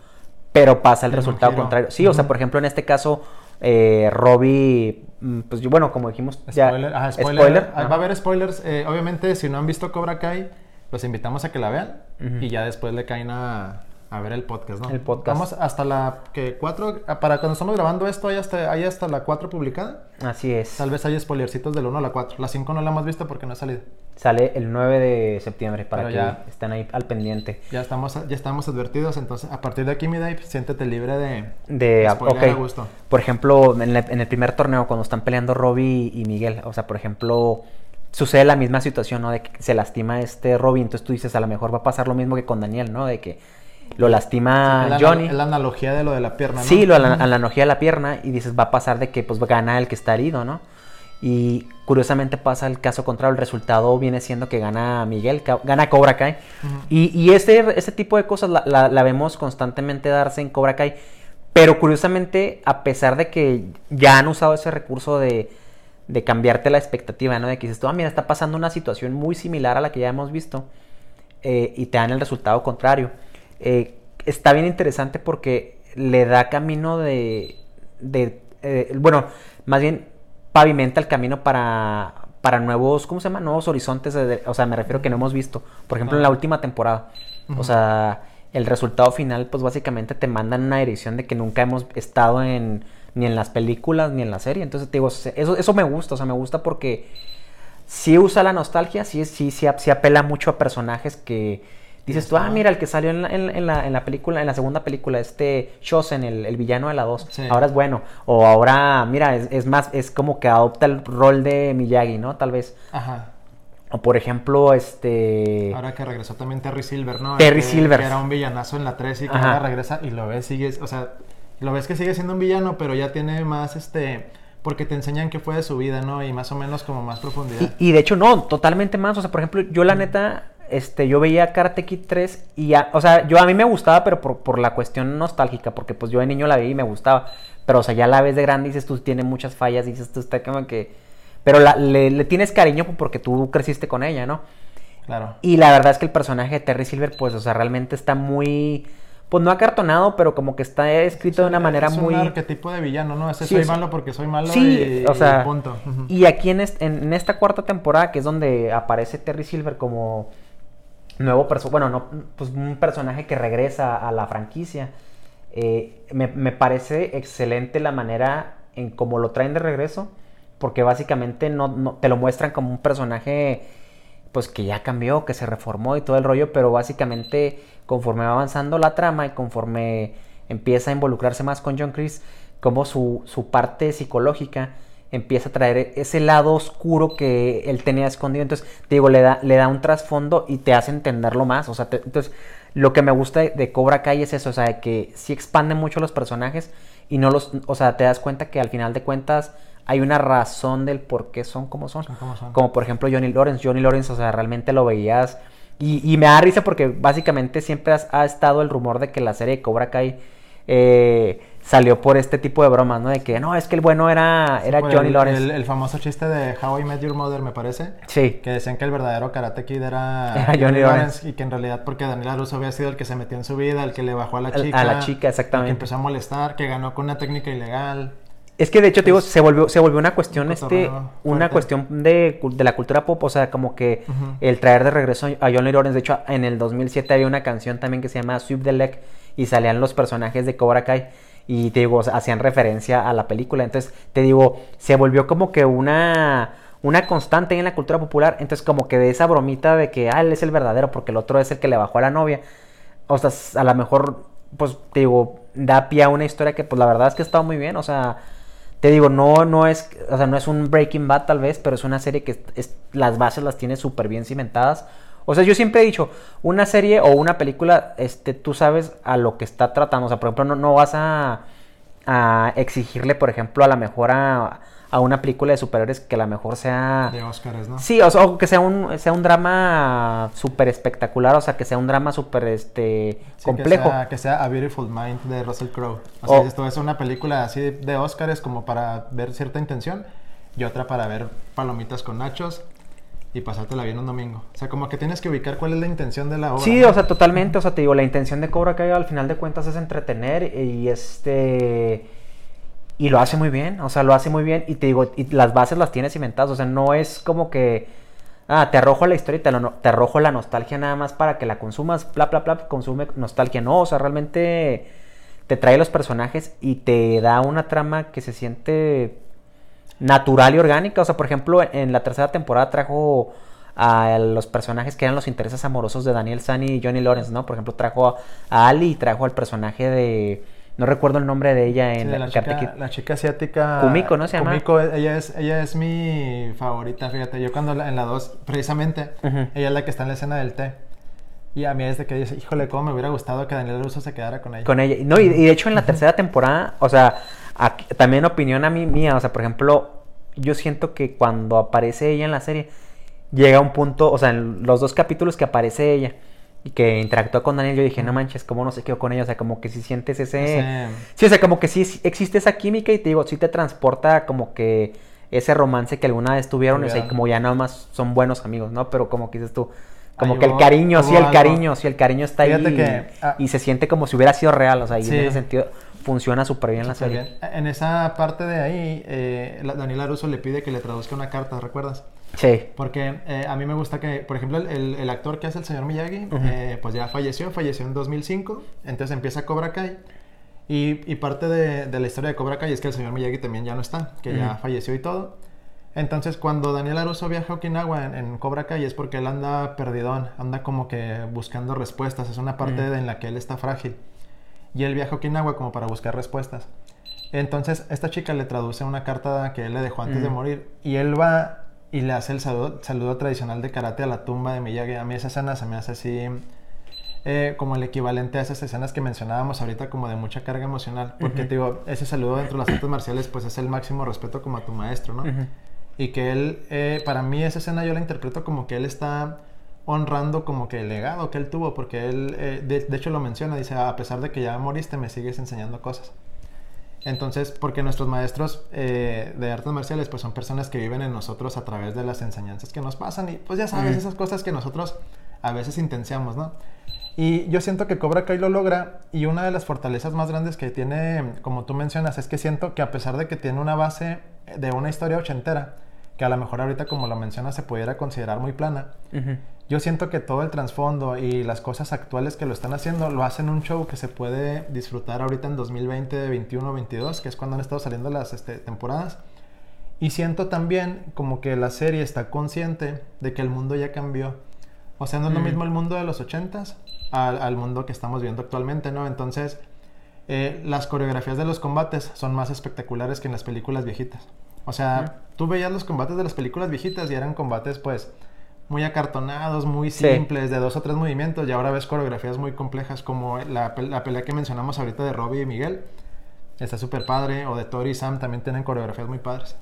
pero pasa el resultado contrario. Sí, o sea, por ejemplo, en este caso, eh, Robbie, mm, pues bueno, como dijimos, spoiler, ya, spoiler. Va a haber spoilers. Eh, obviamente, si no han visto Cobra Kai, los invitamos a que la vean y ya después le caen a, a ver el podcast, ¿no? El podcast. Vamos hasta la que 4, ah, para cuando estamos grabando esto, ¿hay hasta, hay hasta la 4 publicada? Así es. Tal vez hay spoilercitos del 1 a la 4. La 5 no la hemos visto porque no ha salido. Sale el 9 de septiembre para que ya, estén ahí al pendiente. Ya estamos, ya estamos advertidos, entonces a partir de aquí, mi Dave, siéntete libre de, de, a gusto. Por ejemplo, en, en el primer torneo, cuando están peleando Robbie y Miguel, o sea, por ejemplo sucede la misma situación, ¿no? De que se lastima este Robbie, entonces tú dices, a lo mejor va a pasar lo mismo que con Daniel, ¿no? De que lo lastima Johnny. Es la analogía de lo de la pierna, ¿no? Sí, lo, la, analogía de la pierna y dices, va a pasar de que pues gana el que está herido, ¿no? Y curiosamente pasa el caso contrario, el resultado viene siendo que gana Miguel, gana Cobra Kai. Y, y ese, ese, tipo de cosas la, la, vemos constantemente darse en Cobra Kai. Pero curiosamente, a pesar de que ya han usado ese recurso de, de cambiarte la expectativa, ¿no? De que dices, tú, ah, mira, está pasando una situación muy similar a la que ya hemos visto. Eh, y te dan el resultado contrario. Eh, está bien interesante porque le da camino de, de eh, bueno, más bien pavimenta el camino para, para nuevos, ¿cómo se llama? Nuevos horizontes, o sea, me refiero que no hemos visto. Por ejemplo, en la última temporada. O sea, el resultado final, pues básicamente te mandan una dirección de que nunca hemos estado en ni en las películas ni en la serie. Entonces, te digo, eso, eso me gusta, o sea, me gusta porque sí usa la nostalgia, sí, sí, sí, sí apela mucho a personajes que Dices tú, ah, mira, el que salió en la, en, la, en la película, en la segunda película, este Shosen, el, el villano de la 2, ahora es bueno. O ahora, mira, es, es, más, es como que adopta el rol de Miyagi, ¿no? Tal vez. Ajá. O por ejemplo, este. Ahora que regresó también Terry Silver, ¿no? Terry Silver. Que era un villanazo en la 3 y que ahora regresa y lo ves, sigue. O sea, lo ves que sigue siendo un villano, pero ya tiene más este porque te enseñan qué fue de su vida, ¿no? Y más o menos como más profundidad. Y, y, de hecho, no, totalmente más. O sea, por ejemplo, yo la neta, este, yo veía Karate Kid 3 y ya, o sea, yo a mí me gustaba, pero por, por, la cuestión nostálgica, porque pues yo de niño la vi y me gustaba. Pero, o sea, ya la ves de grande y dices, tú tiene muchas fallas, dices, tú está como que... Pero la, le, tienes cariño porque tú creciste con ella, ¿no? Claro. Y la verdad es que el personaje de Terry Silver, pues, o sea, realmente está muy pues no acartonado, pero como que está escrito de una manera muy... Es un arquetipo de villano, ¿no? Ese soy malo porque soy malo sí, o sea, punto. Y aquí en, en, esta cuarta temporada, que es donde aparece Terry Silver como nuevo personaje, bueno, no, pues un personaje que regresa a la franquicia. Eh, me, parece excelente la manera en cómo lo traen de regreso, porque básicamente no, te lo muestran como un personaje pues que ya cambió, que se reformó y todo el rollo, pero básicamente conforme va avanzando la trama y conforme empieza a involucrarse más con John Chris, como su, su parte psicológica empieza a traer ese lado oscuro que él tenía escondido. Entonces, te digo, le da, le da un trasfondo y te hace entenderlo más. O sea, entonces, lo que me gusta de, Cobra Kai es eso, o sea, que sí expande mucho los personajes y no los, o sea, te das cuenta que al final de cuentas hay una razón del por qué son como son. como por ejemplo Johnny Lawrence. Johnny Lawrence, o sea, realmente lo veías. Y, me da risa porque básicamente siempre ha estado el rumor de que la serie de Cobra Kai eh, salió por este tipo de bromas, ¿no? De que no, es que el bueno era, era Johnny Lawrence. El, famoso chiste de How I Met Your Mother, me parece. Sí. Que decían que el verdadero Karate Kid era, [LAUGHS] Johnny, Lawrence. Y que en realidad, porque Daniel Russo había sido el que se metió en su vida, el que le bajó a la chica. A la chica, exactamente. Que empezó a molestar, que ganó con una técnica ilegal. Es que de hecho, te digo, se volvió, se volvió una cuestión, este, una cuestión de, de, la cultura pop, o sea, como que el traer de regreso a Johnny Lawrence. De hecho, en el 2007 había una canción también que se llama Sweep the Leg y salían los personajes de Cobra Kai y te digo, hacían referencia a la película. Entonces, te digo, se volvió como que una una constante en la cultura popular. Entonces, como que de esa bromita de que, ah, él es el verdadero porque el otro es el que le bajó a la novia. O sea, a lo mejor, pues, te digo, da pie a una historia que, pues, la verdad es que estado muy bien. O sea, te digo, no, no es, o sea, no es un Breaking Bad tal vez, pero es una serie que es, las bases las tiene súper bien cimentadas. O sea, yo siempre he dicho, una serie o una película, este, tú sabes a lo que está tratando. O sea, por ejemplo, no, no vas a, a exigirle, por ejemplo, a la mejor a a una película de superhéroes que a lo mejor sea... De Oscars, ¿no? Sí, o, sea, que sea un, sea un drama súper espectacular, o sea, que sea un drama súper este, complejo. Que sea, A Beautiful Mind de Russell Crowe. O sea, esto es una película así de Oscars como para ver cierta intención y otra para ver palomitas con nachos y pasártela bien un domingo. O sea, como que tienes que ubicar cuál es la intención de la obra. Sí, o sea, totalmente. O sea, te digo, la intención de Cobra Kai al final de cuentas es entretener y este y lo hace muy bien, o sea, lo hace muy bien y te digo, y las bases las tienes cimentadas, o sea, no es como que, ah, te arrojo la historia y te, te arrojo la nostalgia nada más para que la consumas, bla, bla, bla, consume nostalgia, no, o sea, realmente te trae los personajes y te da una trama que se siente natural y orgánica, o sea, por ejemplo, en la tercera temporada trajo a los personajes que eran los intereses amorosos de Daniel San y Johnny Lawrence, ¿no? Por ejemplo, trajo a Ali y trajo al personaje de no recuerdo el nombre de ella en la, chica, la chica asiática. Kumiko, ¿no se llama? Kumiko, ella es, ella es mi favorita, fíjate. Yo cuando en la 2, precisamente, ella es la que está en la escena del té. Y a mí es de que dice, híjole, cómo me hubiera gustado que Daniel Russo se quedara con ella. Con ella. No, y, de hecho en la tercera temporada, o sea, también opinión a mí mía, o sea, por ejemplo, yo siento que cuando aparece ella en la serie, llega un punto, o sea, en los dos capítulos que aparece ella, y que interactúa con Daniel, yo dije, no manches, ¿cómo no se quedó con ella? O sea, como que si sientes ese... Sí. o sea, como que sí existe esa química y te digo, sí te transporta como que ese romance que alguna vez tuvieron, o sea, y como ya nada más son buenos amigos, ¿no? Pero como que dices tú, como que el cariño, sí, el cariño, sí, el cariño está ahí ah, y se siente como si hubiera sido real, o sea, y en ese sentido funciona súper bien la serie. En esa parte de ahí, eh, Daniela Russo le pide que le traduzca una carta, ¿recuerdas? Sí. Porque eh, a mí me gusta que, por ejemplo, el, el, actor que hace el señor Miyagi, eh, pues ya falleció, falleció en 2005, entonces empieza Cobra Kai. Y, y parte de, de, la historia de Cobra Kai es que el señor Miyagi también ya no está, que ya falleció y todo. Entonces, cuando Daniel Aruso viaja a Okinawa en, Cobra Kai es porque él anda perdidón, anda como que buscando respuestas, es una parte en la que él está frágil. Y él viaja a Okinawa como para buscar respuestas. Entonces, esta chica le traduce una carta que él le dejó antes de morir y él va y le hace el saludo, saludo, tradicional de karate a la tumba de Miyagi. A mí esa escena se me hace así eh, como el equivalente a esas escenas que mencionábamos ahorita como de mucha carga emocional. Porque te digo, ese saludo dentro de las artes marciales pues es el máximo respeto como a tu maestro, ¿no? Y que él, eh, para mí esa escena yo la interpreto como que él está honrando como que el legado que él tuvo, porque él, eh, de, de, hecho lo menciona, dice, a pesar de que ya moriste, me sigues enseñando cosas. Entonces, porque nuestros maestros eh, de artes marciales pues son personas que viven en nosotros a través de las enseñanzas que nos pasan y pues ya sabes, esas cosas que nosotros a veces intenciamos, ¿no? Y yo siento que Cobra Kai lo logra y una de las fortalezas más grandes que tiene, como tú mencionas, es que siento que a pesar de que tiene una base de una historia ochentera, que a lo mejor ahorita como lo mencionas se pudiera considerar muy plana, yo siento que todo el trasfondo y las cosas actuales que lo están haciendo lo hacen un show que se puede disfrutar ahorita en 2020, 21, 22, que es cuando han estado saliendo las este, temporadas. Y siento también como que la serie está consciente de que el mundo ya cambió. O sea, no es lo mismo el mundo de los 80s al, mundo que estamos viendo actualmente, ¿no? Entonces, eh, las coreografías de los combates son más espectaculares que en las películas viejitas. O sea, tú veías los combates de las películas viejitas y eran combates, pues, muy acartonados, muy simples, de dos o tres movimientos, y ahora ves coreografías muy complejas como la, la pelea que mencionamos ahorita de Robbie y Miguel. Está súper padre, o de Tori y Sam también tienen coreografías muy padres.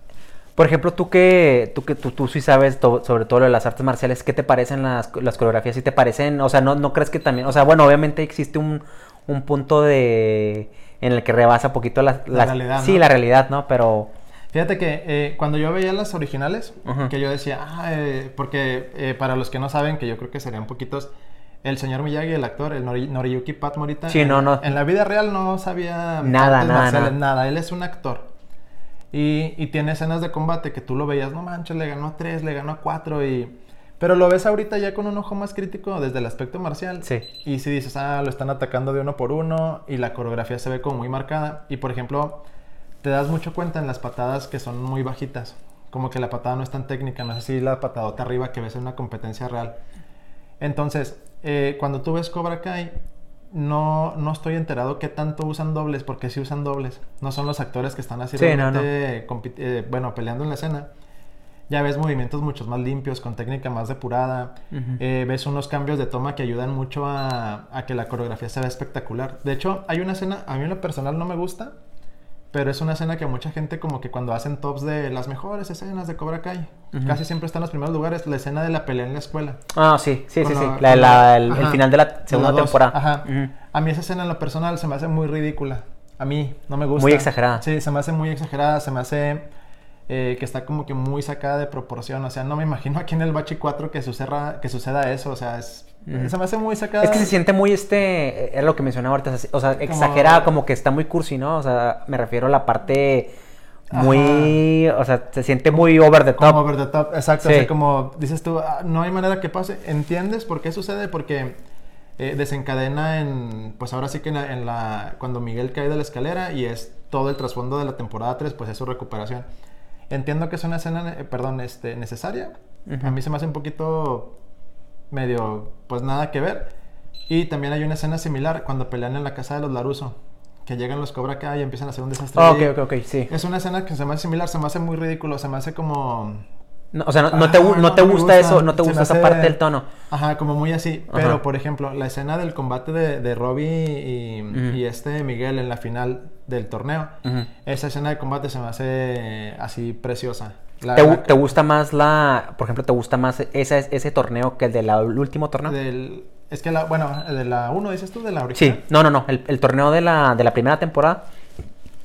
Por ejemplo, tú que tú que tú, tú sí sabes sobre todo lo de las artes marciales, ¿qué te parecen las, las coreografías? ¿Sí te parecen? O sea, ¿no, ¿no crees que también? O sea, bueno, obviamente existe un, un punto de en el que rebasa poquito la, la, realidad. Sí, la realidad, ¿no? Pero Fíjate que eh, cuando yo veía las originales, que yo decía, ah, eh, porque eh, para los que no saben, que yo creo que serían poquitos, el señor Miyagi, el actor, el Noriyuki Pat Morita, sí, no, no. en la vida real no sabía nada, nada, nada. Él es un actor. Y, y, tiene escenas de combate que tú lo veías, no manches, le ganó a tres, le ganó a cuatro y... Pero lo ves ahorita ya con un ojo más crítico desde el aspecto marcial. Sí. Y si dices, ah, lo están atacando de uno por uno y la coreografía se ve como muy marcada. Y por ejemplo, te das mucho cuenta en las patadas que son muy bajitas. Como que la patada no es tan técnica, no es así la patadota arriba que ves en una competencia real. Entonces, eh, cuando tú ves Cobra Kai, no, no estoy enterado qué tanto usan dobles, porque sí usan dobles. No son los actores que están así Sí, no, realmente eh, bueno, peleando en la escena. Ya ves movimientos mucho más limpios, con técnica más depurada. Eh, ves unos cambios de toma que ayudan mucho a, a que la coreografía se vea espectacular. De hecho, hay una escena, a mí en lo personal no me gusta, pero es una escena que mucha gente como que cuando hacen tops de las mejores escenas de Cobra Kai, casi siempre está en los primeros lugares, la escena de la pelea en la escuela. Ah, sí, sí, sí, sí. la- La, el, final de la segunda la temporada. Ajá. A mí esa escena en lo personal se me hace muy ridícula. A mí no me gusta. Muy exagerada. Sí, se me hace muy exagerada, se me hace eh, que está como que muy sacada de proporción. O sea, no me imagino aquí en el Bachi 4 que suceda, que suceda eso. O sea, es, Se me hace muy sacada. Es que se siente muy este, era lo que mencionaba ahorita, o sea, exagerada, como que está muy cursi, ¿no? O sea, me refiero a la parte muy, o sea, se siente muy over the top. Como over the top, exacto. Sí. O sea, como dices tú, "Ah, no hay manera que pase. ¿Entiendes por qué sucede? Porque eh, desencadena en, pues ahora sí que en la, en la- cuando Miguel cae de la escalera y es todo el trasfondo de la temporada 3, pues es su recuperación. Entiendo que es una escena, eh, perdón, este, necesaria. Ujú. A mí se me hace un poquito medio, pues nada que ver. Y también hay una escena similar cuando pelean en la casa de los Laruso, que llegan los Cobra Kai y empiezan a hacer un desastre. Ok, ok, ok, sí. Es una escena que se me hace similar, se me hace muy ridículo, se me hace como... No, o sea, no, no te, Ah, gu- no te gusta, gusta. eso, no te gusta esa parte del tono. Ajá, como muy así. Ajá. Pero, por ejemplo, la escena del combate de, de Robbie y, este Miguel en la final del torneo, esa escena de combate se me hace así preciosa. La- ¿Te, la- te gusta más la, por ejemplo, te gusta más esa, ese torneo que el del último torneo? del- es que la, bueno, de la 1 dices tú, de la original. Sí, no, no, no, el, el torneo de la, de la primera temporada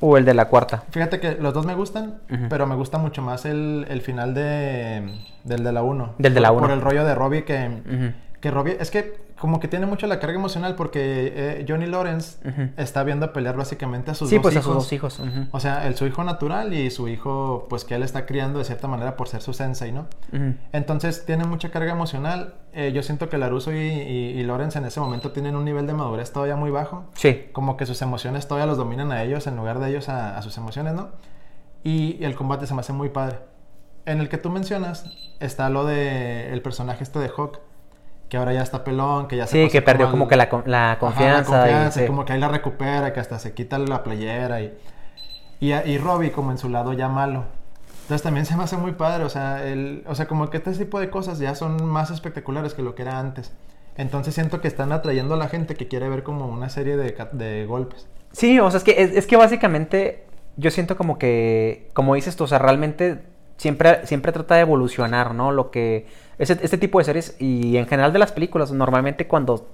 o el de la cuarta. Fíjate que los dos me gustan, Ujú. pero me gusta mucho más el, el final de, del de la 1. Del de la Por- uno. Por el rollo de Robbie que, Ujú. que Robbie, es que como que tiene mucho la carga emocional porque eh, Johnny Lawrence Ujú. está viendo pelear básicamente a sus Sí, dos pues hijos. a sus dos hijos. ujú. O sea, el, su hijo natural y su hijo, pues que él está criando de cierta manera por ser su sensei, ¿no? Ujú. Entonces tiene mucha carga emocional. Eh, yo siento que Laruso y, y, y Lawrence en ese momento tienen un nivel de madurez todavía muy bajo. Sí. Como que sus emociones todavía los dominan a ellos en lugar de ellos a, a sus emociones, ¿no? Y el combate se me hace muy padre. En el que tú mencionas está lo de el personaje este de Hawk, que ahora ya está pelón, que ya se Sí, que perdió al- como que la, la Ajá, confianza. la y- confianza, y sí. como que ahí la recupera, que hasta se quita la playera y, y, y Robbie como en su lado ya malo. Entonces también [LAUGHS] se me hace muy padre, o sea, el, o sea, como que este tipo de cosas ya son más espectaculares que lo que era antes. Entonces siento que están atrayendo a la gente que quiere ver como una serie de, de golpes. Sí, o sea, es que, es, es que básicamente yo siento como que, como dices tú, o sea, realmente siempre, siempre trata de evolucionar, ¿no? Lo que, ese, este tipo de series y en general de las películas, normalmente cuando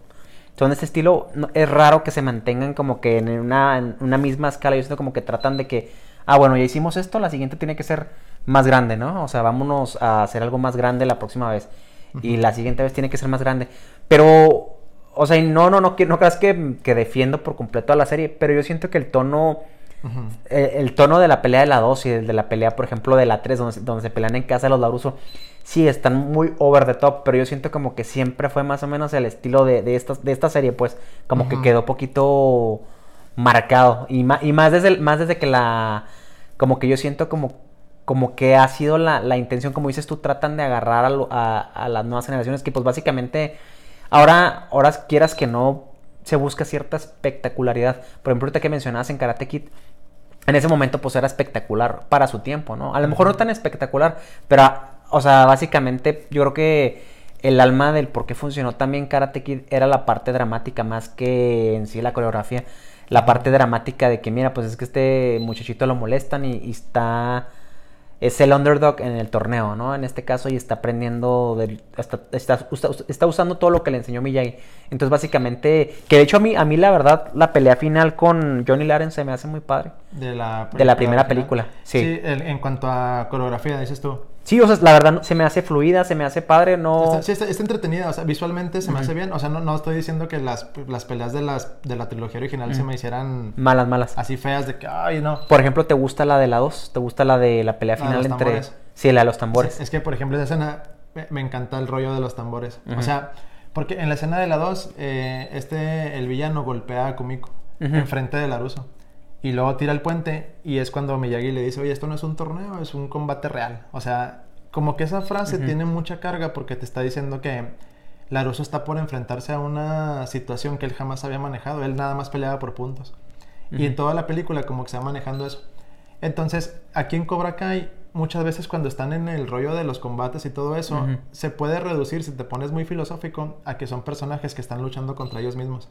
son de este estilo, no- es raro que se mantengan como que en una, en una misma escala, yo siento como que tratan de que, ah, bueno, ya hicimos esto, la siguiente tiene que ser más grande, ¿no? O sea, vámonos a hacer algo más grande la próxima vez. Y la siguiente vez tiene que ser más grande. Pero, o sea, y no, no, no, que- no creas que, que defiendo por completo a la serie, pero yo siento que el tono, eh, el tono de la pelea de la 2 y el de la pelea, por ejemplo, de la 3, donde, se- donde se pelean en casa de los Laruso, sí están muy over the top, pero yo siento como que siempre fue más o menos el estilo de, de, esta, de esta serie, pues, como que quedó poquito marcado. Y, ma- y más, desde, el- más desde que la, como que yo siento como como que ha sido la, la intención, como dices tú, tratan de agarrar a, lo- a- a las nuevas generaciones que pues básicamente ahora, ahora quieras que no se busca cierta espectacularidad. Por ejemplo, ahorita que mencionabas en Karate Kid, en ese momento pues era espectacular para su tiempo, ¿no? A lo mejor no tan espectacular, pero, o sea, básicamente yo creo que el alma del por qué funcionó también Karate Kid era la parte dramática más que en sí la coreografía. La parte dramática de que, mira, pues es que este muchachito lo molestan y, y está... Es el underdog en el torneo, ¿no? En este caso, y está aprendiendo, del- está, está, está usando todo lo que le enseñó Miyagi. Entonces, básicamente, que de hecho a mí, a mí la verdad, la pelea final con Johnny Lawrence se me hace muy padre. De la, De la primera película, sí. el- en cuanto a coreografía, dices tú. Sí, o sea, la verdad se me hace fluida, se me hace padre, no... Está, sí, está, está entretenida, o sea, visualmente se me hace bien. O sea, no, no estoy diciendo que las, las peleas de, las, de la trilogía original se me hicieran Malas, malas. así feas de que, ay, no. Por ejemplo, ¿te gusta la de la 2? ¿Te gusta la de la pelea La de final los entre... tambores. Sí, la de los tambores. Sí, es que, por ejemplo, esa escena me, encanta el rollo de los tambores. O sea, porque en la escena de la 2, este, el villano golpea a Kumiko enfrente de Laruso. Y luego tira el puente y es cuando Miyagi le dice, oye, esto no es un torneo, es un combate real. O sea, como que esa frase tiene mucha carga porque te está diciendo que Laruso está por enfrentarse a una situación que él jamás había manejado, él nada más peleaba por puntos. Y en toda la película como que se va manejando eso. Entonces, aquí en Cobra Kai, muchas veces cuando están en el rollo de los combates y todo eso, se puede reducir, si te pones muy filosófico, a que son personajes que están luchando contra ellos mismos.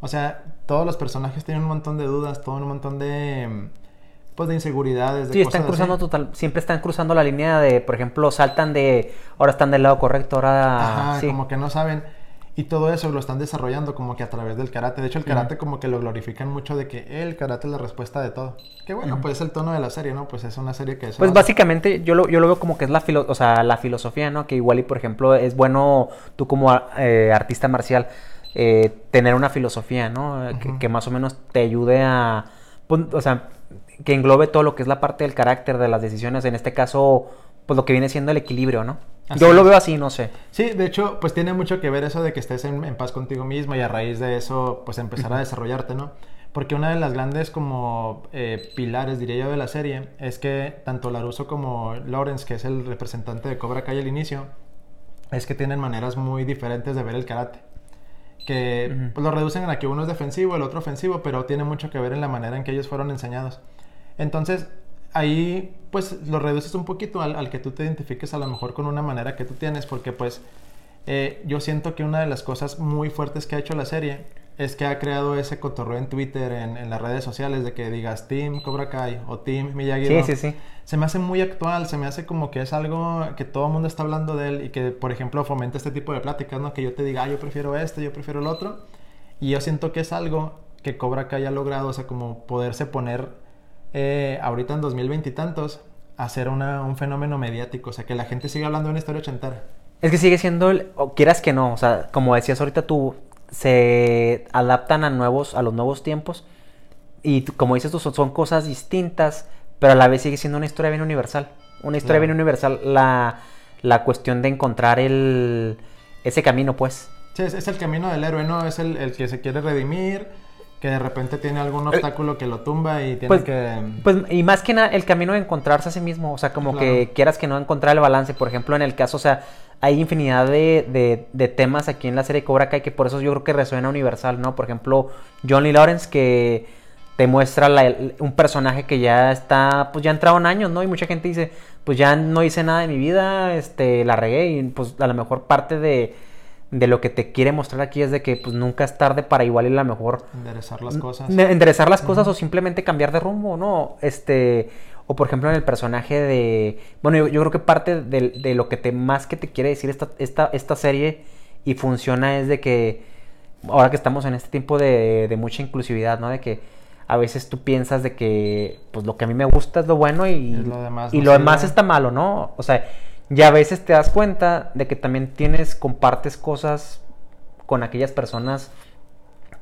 O sea, todos los personajes tienen un montón de dudas, todo un montón de pues de inseguridades. De sí, están cruzando total, siempre están cruzando la línea de, por ejemplo, saltan de, ahora están del lado correcto, ahora Ajá, como que no saben. Y todo eso lo están desarrollando como que a través del karate. De hecho, el karate como que lo glorifican mucho de que el karate es la respuesta de todo. Que bueno, pues es el tono de la serie, ¿no? Pues es una serie que es... Pues básicamente yo lo, yo lo veo como que es la, filo o sea, la filosofía, ¿no? Que igual y, por ejemplo, es bueno tú como eh, artista marcial eh, tener una filosofía, ¿no? que, más o menos te ayude a... Pues, o sea, que englobe todo lo que es la parte del carácter de las decisiones. En este caso, pues lo que viene siendo el equilibrio, ¿no? Yo lo veo así, no sé. Sí, de hecho, pues tiene mucho que ver eso de que estés en, paz contigo mismo y a raíz de eso, pues empezar a desarrollarte, ¿no? Porque una de las grandes como eh, pilares, diría yo, de la serie es que tanto Laruso como Lawrence, que es el representante de Cobra Kai al inicio, es que tienen maneras muy diferentes de ver el karate. Que pues, lo reducen a que uno es defensivo, el otro ofensivo, pero tiene mucho que ver en la manera en que ellos fueron enseñados. Entonces, ahí pues lo reduces un poquito al, que tú te identifiques a lo mejor con una manera que tú tienes, porque pues eh, yo siento que una de las cosas muy fuertes que ha hecho la serie es que ha creado ese cotorreo en Twitter, en, las redes sociales, de que digas Team Cobra Kai o Team Miyagi. Sí, sí, sí. Se me hace muy actual, se me hace como que es algo que todo el mundo está hablando de él y que, por ejemplo, fomenta este tipo de pláticas, ¿no? Que yo te diga, ah, yo prefiero esto, yo prefiero el otro. Y yo siento que es algo que Cobra Kai ha logrado, o sea, como poderse poner eh, ahorita en 2020 y tantos, hacer un fenómeno mediático, o sea, que la gente siga hablando de una historia ochentera. Es que sigue siendo, o quieras que no, o sea, como decías ahorita tú, se adaptan a nuevos, a los nuevos tiempos y como dices tú, son, cosas distintas, pero a la vez sigue siendo una historia bien universal. Una historia bien universal, la, la cuestión de encontrar el, ese camino, pues. Sí, es, el camino del héroe, ¿no? Es el, el que se quiere redimir, que de repente tiene algún obstáculo que lo tumba y tiene pues, que... Pues, y más que nada, el camino de encontrarse a sí mismo, o sea, como que quieras que no encontrar el balance, por ejemplo, en el caso, o sea, hay infinidad de, de, temas aquí en la serie Cobra Kai que por eso yo creo que resuena universal, ¿no? Por ejemplo, Johnny Lawrence que te muestra un personaje que ya está, pues ya ha entrado en años, ¿no? Y mucha gente dice, pues ya no hice nada de mi vida, este, la regué y pues a lo mejor parte de de lo que te quiere mostrar aquí es de que pues nunca es tarde para igual y la mejor enderezar las cosas. Enderezar las cosas o simplemente cambiar de rumbo no este o por ejemplo en el personaje de bueno yo, creo que parte de, lo que te más que te quiere decir esta, esta, esta serie y funciona es de que ahora que estamos en este tiempo de, de mucha inclusividad no de que a veces tú piensas de que pues lo que a mí me gusta es lo bueno y, lo demás, y lo demás está malo no o sea y a veces te das cuenta de que también tienes, compartes cosas con aquellas personas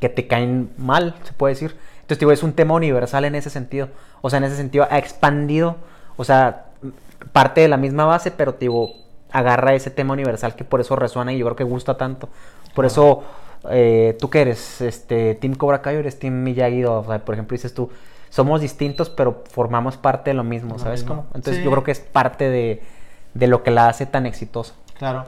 que te caen mal, se puede decir. Entonces, digo, es un tema universal en ese sentido. O sea, en ese sentido ha expandido, o sea, parte de la misma base, pero digo, agarra ese tema universal que por eso resuena y yo creo que gusta tanto. Por eso, eh, ¿tú qué eres? Este, ¿Team Cobra Kai o eres Team Miyagi? O sea, por ejemplo, dices tú, somos distintos, pero formamos parte de lo mismo, ¿sabes cómo? Entonces, yo creo que es parte de de lo que la hace tan exitosa. Claro.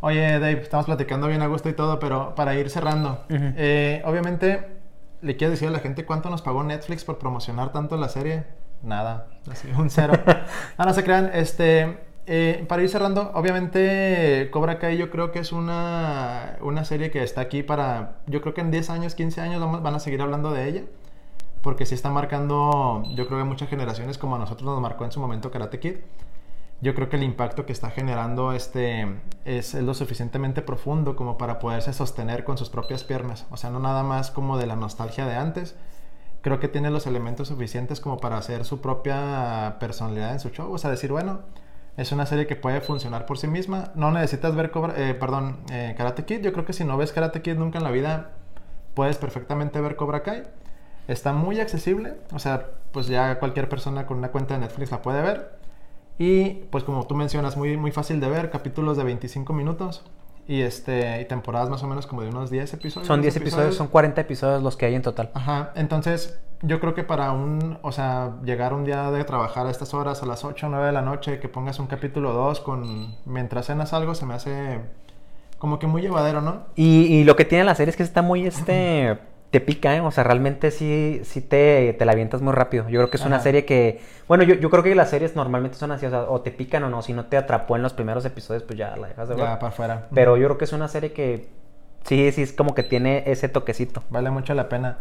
Oye, Dave, estamos platicando bien a gusto y todo, pero para ir cerrando, eh, obviamente, ¿le quieres decir a la gente cuánto nos pagó Netflix por promocionar tanto la serie? Nada, así, un cero. [LAUGHS] ah, no se crean, este, eh, para ir cerrando, obviamente Cobra Kai yo creo que es una, una serie que está aquí para, yo creo que en 10 años, 15 años vamos, van a seguir hablando de ella, porque sí está marcando, yo creo que muchas generaciones como a nosotros nos marcó en su momento Karate Kid yo creo que el impacto que está generando este es, lo suficientemente profundo como para poderse sostener con sus propias piernas. O sea, no nada más como de la nostalgia de antes. Creo que tiene los elementos suficientes como para hacer su propia personalidad en su show. O sea, decir, bueno, es una serie que puede funcionar por sí misma. No necesitas ver, eh, perdón, eh, Karate Kid. Yo creo que si no ves Karate Kid nunca en la vida, puedes perfectamente ver Cobra Kai. Está muy accesible. O sea, pues ya cualquier persona con una cuenta de Netflix la puede ver. Y pues como tú mencionas, muy, muy fácil de ver, capítulos de 25 minutos y, este, y temporadas más o menos como de unos 10 episodios. Son 10 episodios, son 40 episodios los que hay en total. Ajá, entonces yo creo que para un, o sea, llegar un día de trabajar a estas horas, a las 8 o 9 de la noche, que pongas un capítulo 2 con, mientras cenas algo, se me hace como que muy llevadero, ¿no? Y, y lo que tiene la serie es que está muy, este, te pica, ¿eh? O sea, realmente sí, sí te, te la avientas muy rápido. Yo creo que es una serie que, bueno, yo, yo creo que las series normalmente son así, o sea, o te pican o no, si no te atrapó en los primeros episodios, pues ya la dejas de ver. Ya, para afuera. Pero yo creo que es una serie que sí, sí, es como que tiene ese toquecito. Vale mucho la pena.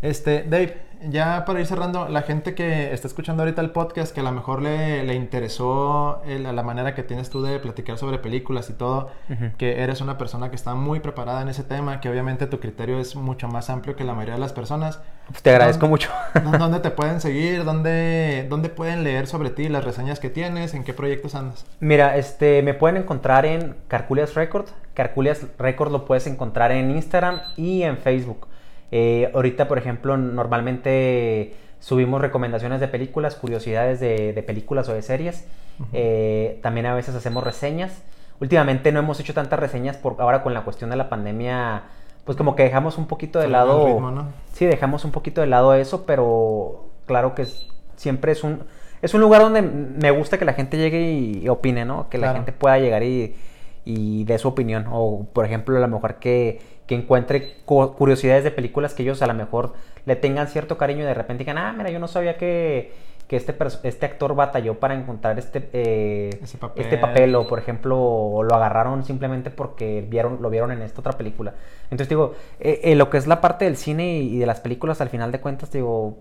Este, Dave, ya para ir cerrando, la gente que está escuchando ahorita el podcast, que a lo mejor le, le interesó el- la manera que tienes tú de platicar sobre películas y todo, que eres una persona que está muy preparada en ese tema, que obviamente tu criterio es mucho más amplio que la mayoría de las personas. Pues te agradezco ¿Dónde- mucho. [LAUGHS] ¿Dó- ¿Dónde te pueden seguir? ¿Dónde, ¿Dónde pueden leer sobre ti, las reseñas que tienes? ¿En qué proyectos andas? Mira, este, me pueden encontrar en Carculias Record. Carculias Record lo puedes encontrar en Instagram y en Facebook. Eh, ahorita, por ejemplo, normalmente subimos recomendaciones de películas, curiosidades de, de películas o de series. Eh, también a veces hacemos reseñas. Últimamente no hemos hecho tantas reseñas por ahora con la cuestión de la pandemia. Pues como que dejamos un poquito de lado. ritmo, ¿no? Sí, dejamos un poquito de lado eso, pero claro que es- siempre es un es un lugar donde me gusta que la gente llegue y, y opine, ¿no? Que la Claro. gente pueda llegar y, y dé su opinión. O, por ejemplo, a lo mejor que, que encuentre cu- curiosidades de películas que ellos a lo mejor le tengan cierto cariño y de repente digan, ah, mira, yo no sabía que, que este, este actor batalló para encontrar este, eh, papel. este papel. O, por ejemplo, o lo agarraron simplemente porque vieron, lo vieron en esta otra película. Entonces, digo, eh, eh, lo que es la parte del cine y, y de las películas, al final de cuentas, digo,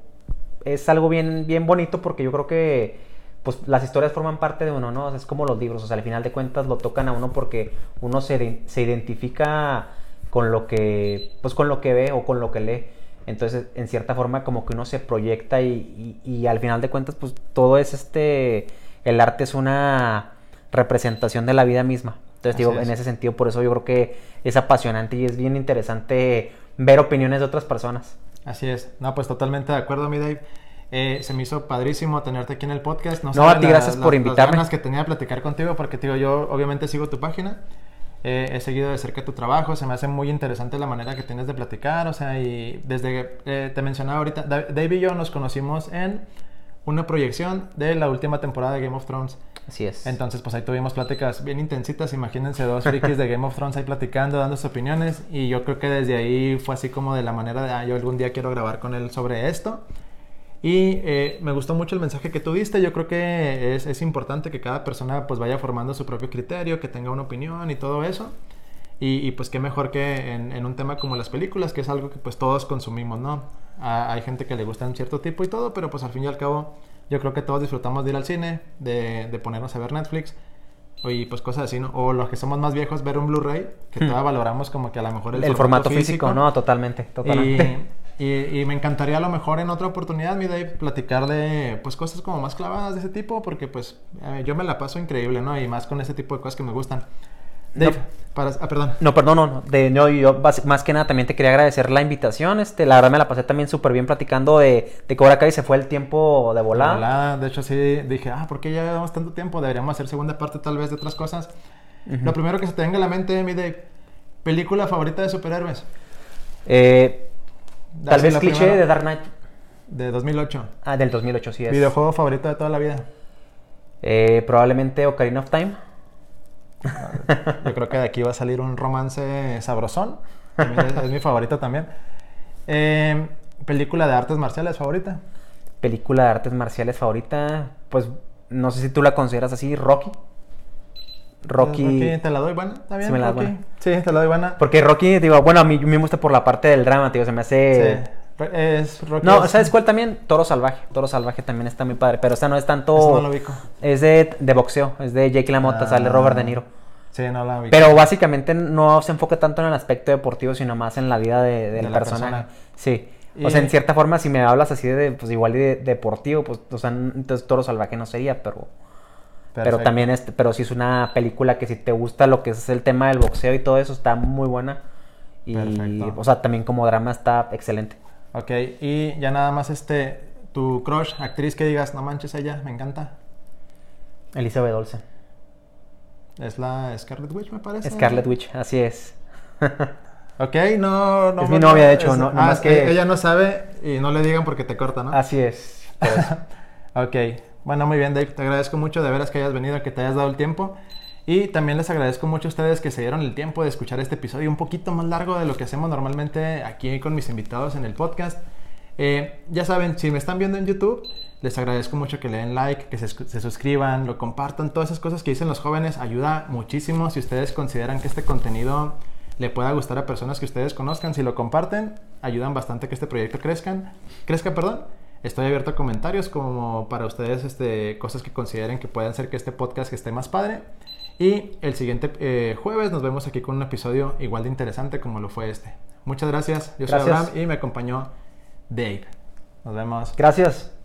es algo bien, bien bonito porque yo creo que pues las historias forman parte de uno, ¿no? O sea, es como los libros, o sea, al final de cuentas lo tocan a uno porque uno se, se identifica con lo que, pues con lo que ve o con lo que lee. Entonces, en cierta forma, como que uno se proyecta y, y- y al final de cuentas, pues todo es este, el arte es una representación de la vida misma. Entonces, Así digo, es. en ese sentido, por eso yo creo que es apasionante y es bien interesante ver opiniones de otras personas. Así es. No, pues totalmente de acuerdo, mi Dave. Eh, se me hizo padrísimo tenerte aquí en el podcast. No, sabes a ti gracias por invitarme. Las ganas que tenía de platicar contigo, porque digo, yo obviamente sigo tu página. Eh, he seguido de cerca tu trabajo. Se me hace muy interesante la manera que tienes de platicar. O sea, y desde que eh, te mencionaba ahorita, Da- Dave y yo nos conocimos en una proyección de la última temporada de Game of Thrones. Así es. Entonces, pues ahí tuvimos pláticas bien intensitas. Imagínense dos frikis de Game of Thrones ahí platicando, dando sus opiniones. Y yo creo que desde ahí fue así como de la manera de, ah, yo algún día quiero grabar con él sobre esto. Y eh, me gustó mucho el mensaje que tú diste. Yo creo que es, es importante que cada persona pues vaya formando su propio criterio, que tenga una opinión y todo eso. Y, y, pues qué mejor que en, en un tema como las películas, que es algo que pues todos consumimos, ¿no? Ah, hay gente que le gusta un cierto tipo y todo, pero pues al fin y al cabo yo creo que todos disfrutamos de ir al cine, de, de ponernos a ver Netflix. Y pues cosas así, ¿no? O los que somos más viejos, ver un Blu-ray, que Hmm. todavía valoramos como que a lo mejor el, el, formato físico, no, totalmente, totalmente. [LAUGHS] y, y- me encantaría a lo mejor en otra oportunidad, mi Dave, platicar de pues cosas como más clavadas de ese tipo, porque pues eh, yo me la paso increíble, ¿no? Y más con ese tipo de cosas que me gustan. Dave, No. para... Ah, perdón. No, perdón, no, no, de, no, yo más que nada también te quería agradecer la invitación, este, la verdad me la pasé también súper bien platicando de, de Cobra Kai, se fue el tiempo de volada. Volada. De hecho, sí dije, ah, ¿por qué ya llevamos tanto tiempo? Deberíamos hacer segunda parte tal vez de otras cosas. Ujú. Lo primero que se te venga a la mente, mi Dave, película favorita de superhéroes. Eh, tal vez cliché de Dark Knight, De 2008. ah, del 2008, sí es. Videojuego favorito de toda la vida. Eh, probablemente Ocarina of Time. Yo creo que de aquí va a salir un romance sabrosón. Es, es mi favorito también. Eh, película de artes marciales favorita. Película de artes marciales favorita, pues no sé si tú la consideras así, Rocky. Rocky. ¿te la doy buena? ¿Está bien? Sí me la buena. Sí, te la doy buena. Porque Rocky, digo, bueno, a mí me gusta por la parte del drama, tío, se me hace... Sí. Es Rocky. No, es- ¿sabes cuál también? Toro Salvaje. Toro Salvaje también está muy padre, pero esta no es tanto... No lo ubico. Es de, de boxeo, es de Jake LaMotta, Ah. sale Robert De Niro. Sí, no la ubico. Pero básicamente no se enfoca tanto en el aspecto deportivo, sino más en la vida de- De la personaje. persona. Sí. Y- O sea, en cierta forma, si me hablas así de, pues igual de deportivo, pues, o sea, entonces Toro Salvaje no sería, pero... Pero también es, pero sí es una película que si te gusta lo que es el tema del boxeo y todo eso, está muy buena. Y, Perfecto. o sea, también como drama está excelente. Ok, y ya nada más este, tu crush, actriz que digas, no manches ella, me encanta. Elizabeth Olsen. Es la Scarlet Witch, me parece. Scarlet Witch, así es. [LAUGHS] Ok, no, no. Es mi novia, de hecho, no, no ah, más que- Ella no sabe y no le digan porque te corta, ¿no? Así es. por eso. [LAUGHS] Ok, bueno, muy bien, Dave. Te agradezco mucho de veras que hayas venido, que te hayas dado el tiempo. Y también les agradezco mucho a ustedes que se dieron el tiempo de escuchar este episodio un poquito más largo de lo que hacemos normalmente aquí con mis invitados en el podcast. Eh, ya saben, si me están viendo en YouTube, les agradezco mucho que le den like, que se, suscriban, lo compartan, todas esas cosas que dicen los jóvenes ayuda muchísimo. Si ustedes consideran que este contenido le pueda gustar a personas que ustedes conozcan, si lo comparten, ayudan bastante a que este proyecto crezcan, crezca, perdón. Estoy abierto a comentarios como para ustedes este, cosas que consideren que puedan hacer que este podcast esté más padre. Y el siguiente eh, jueves nos vemos aquí con un episodio igual de interesante como lo fue este. Muchas gracias. Yo soy Gracias. Abraham y me acompañó Dave. Nos vemos. Gracias.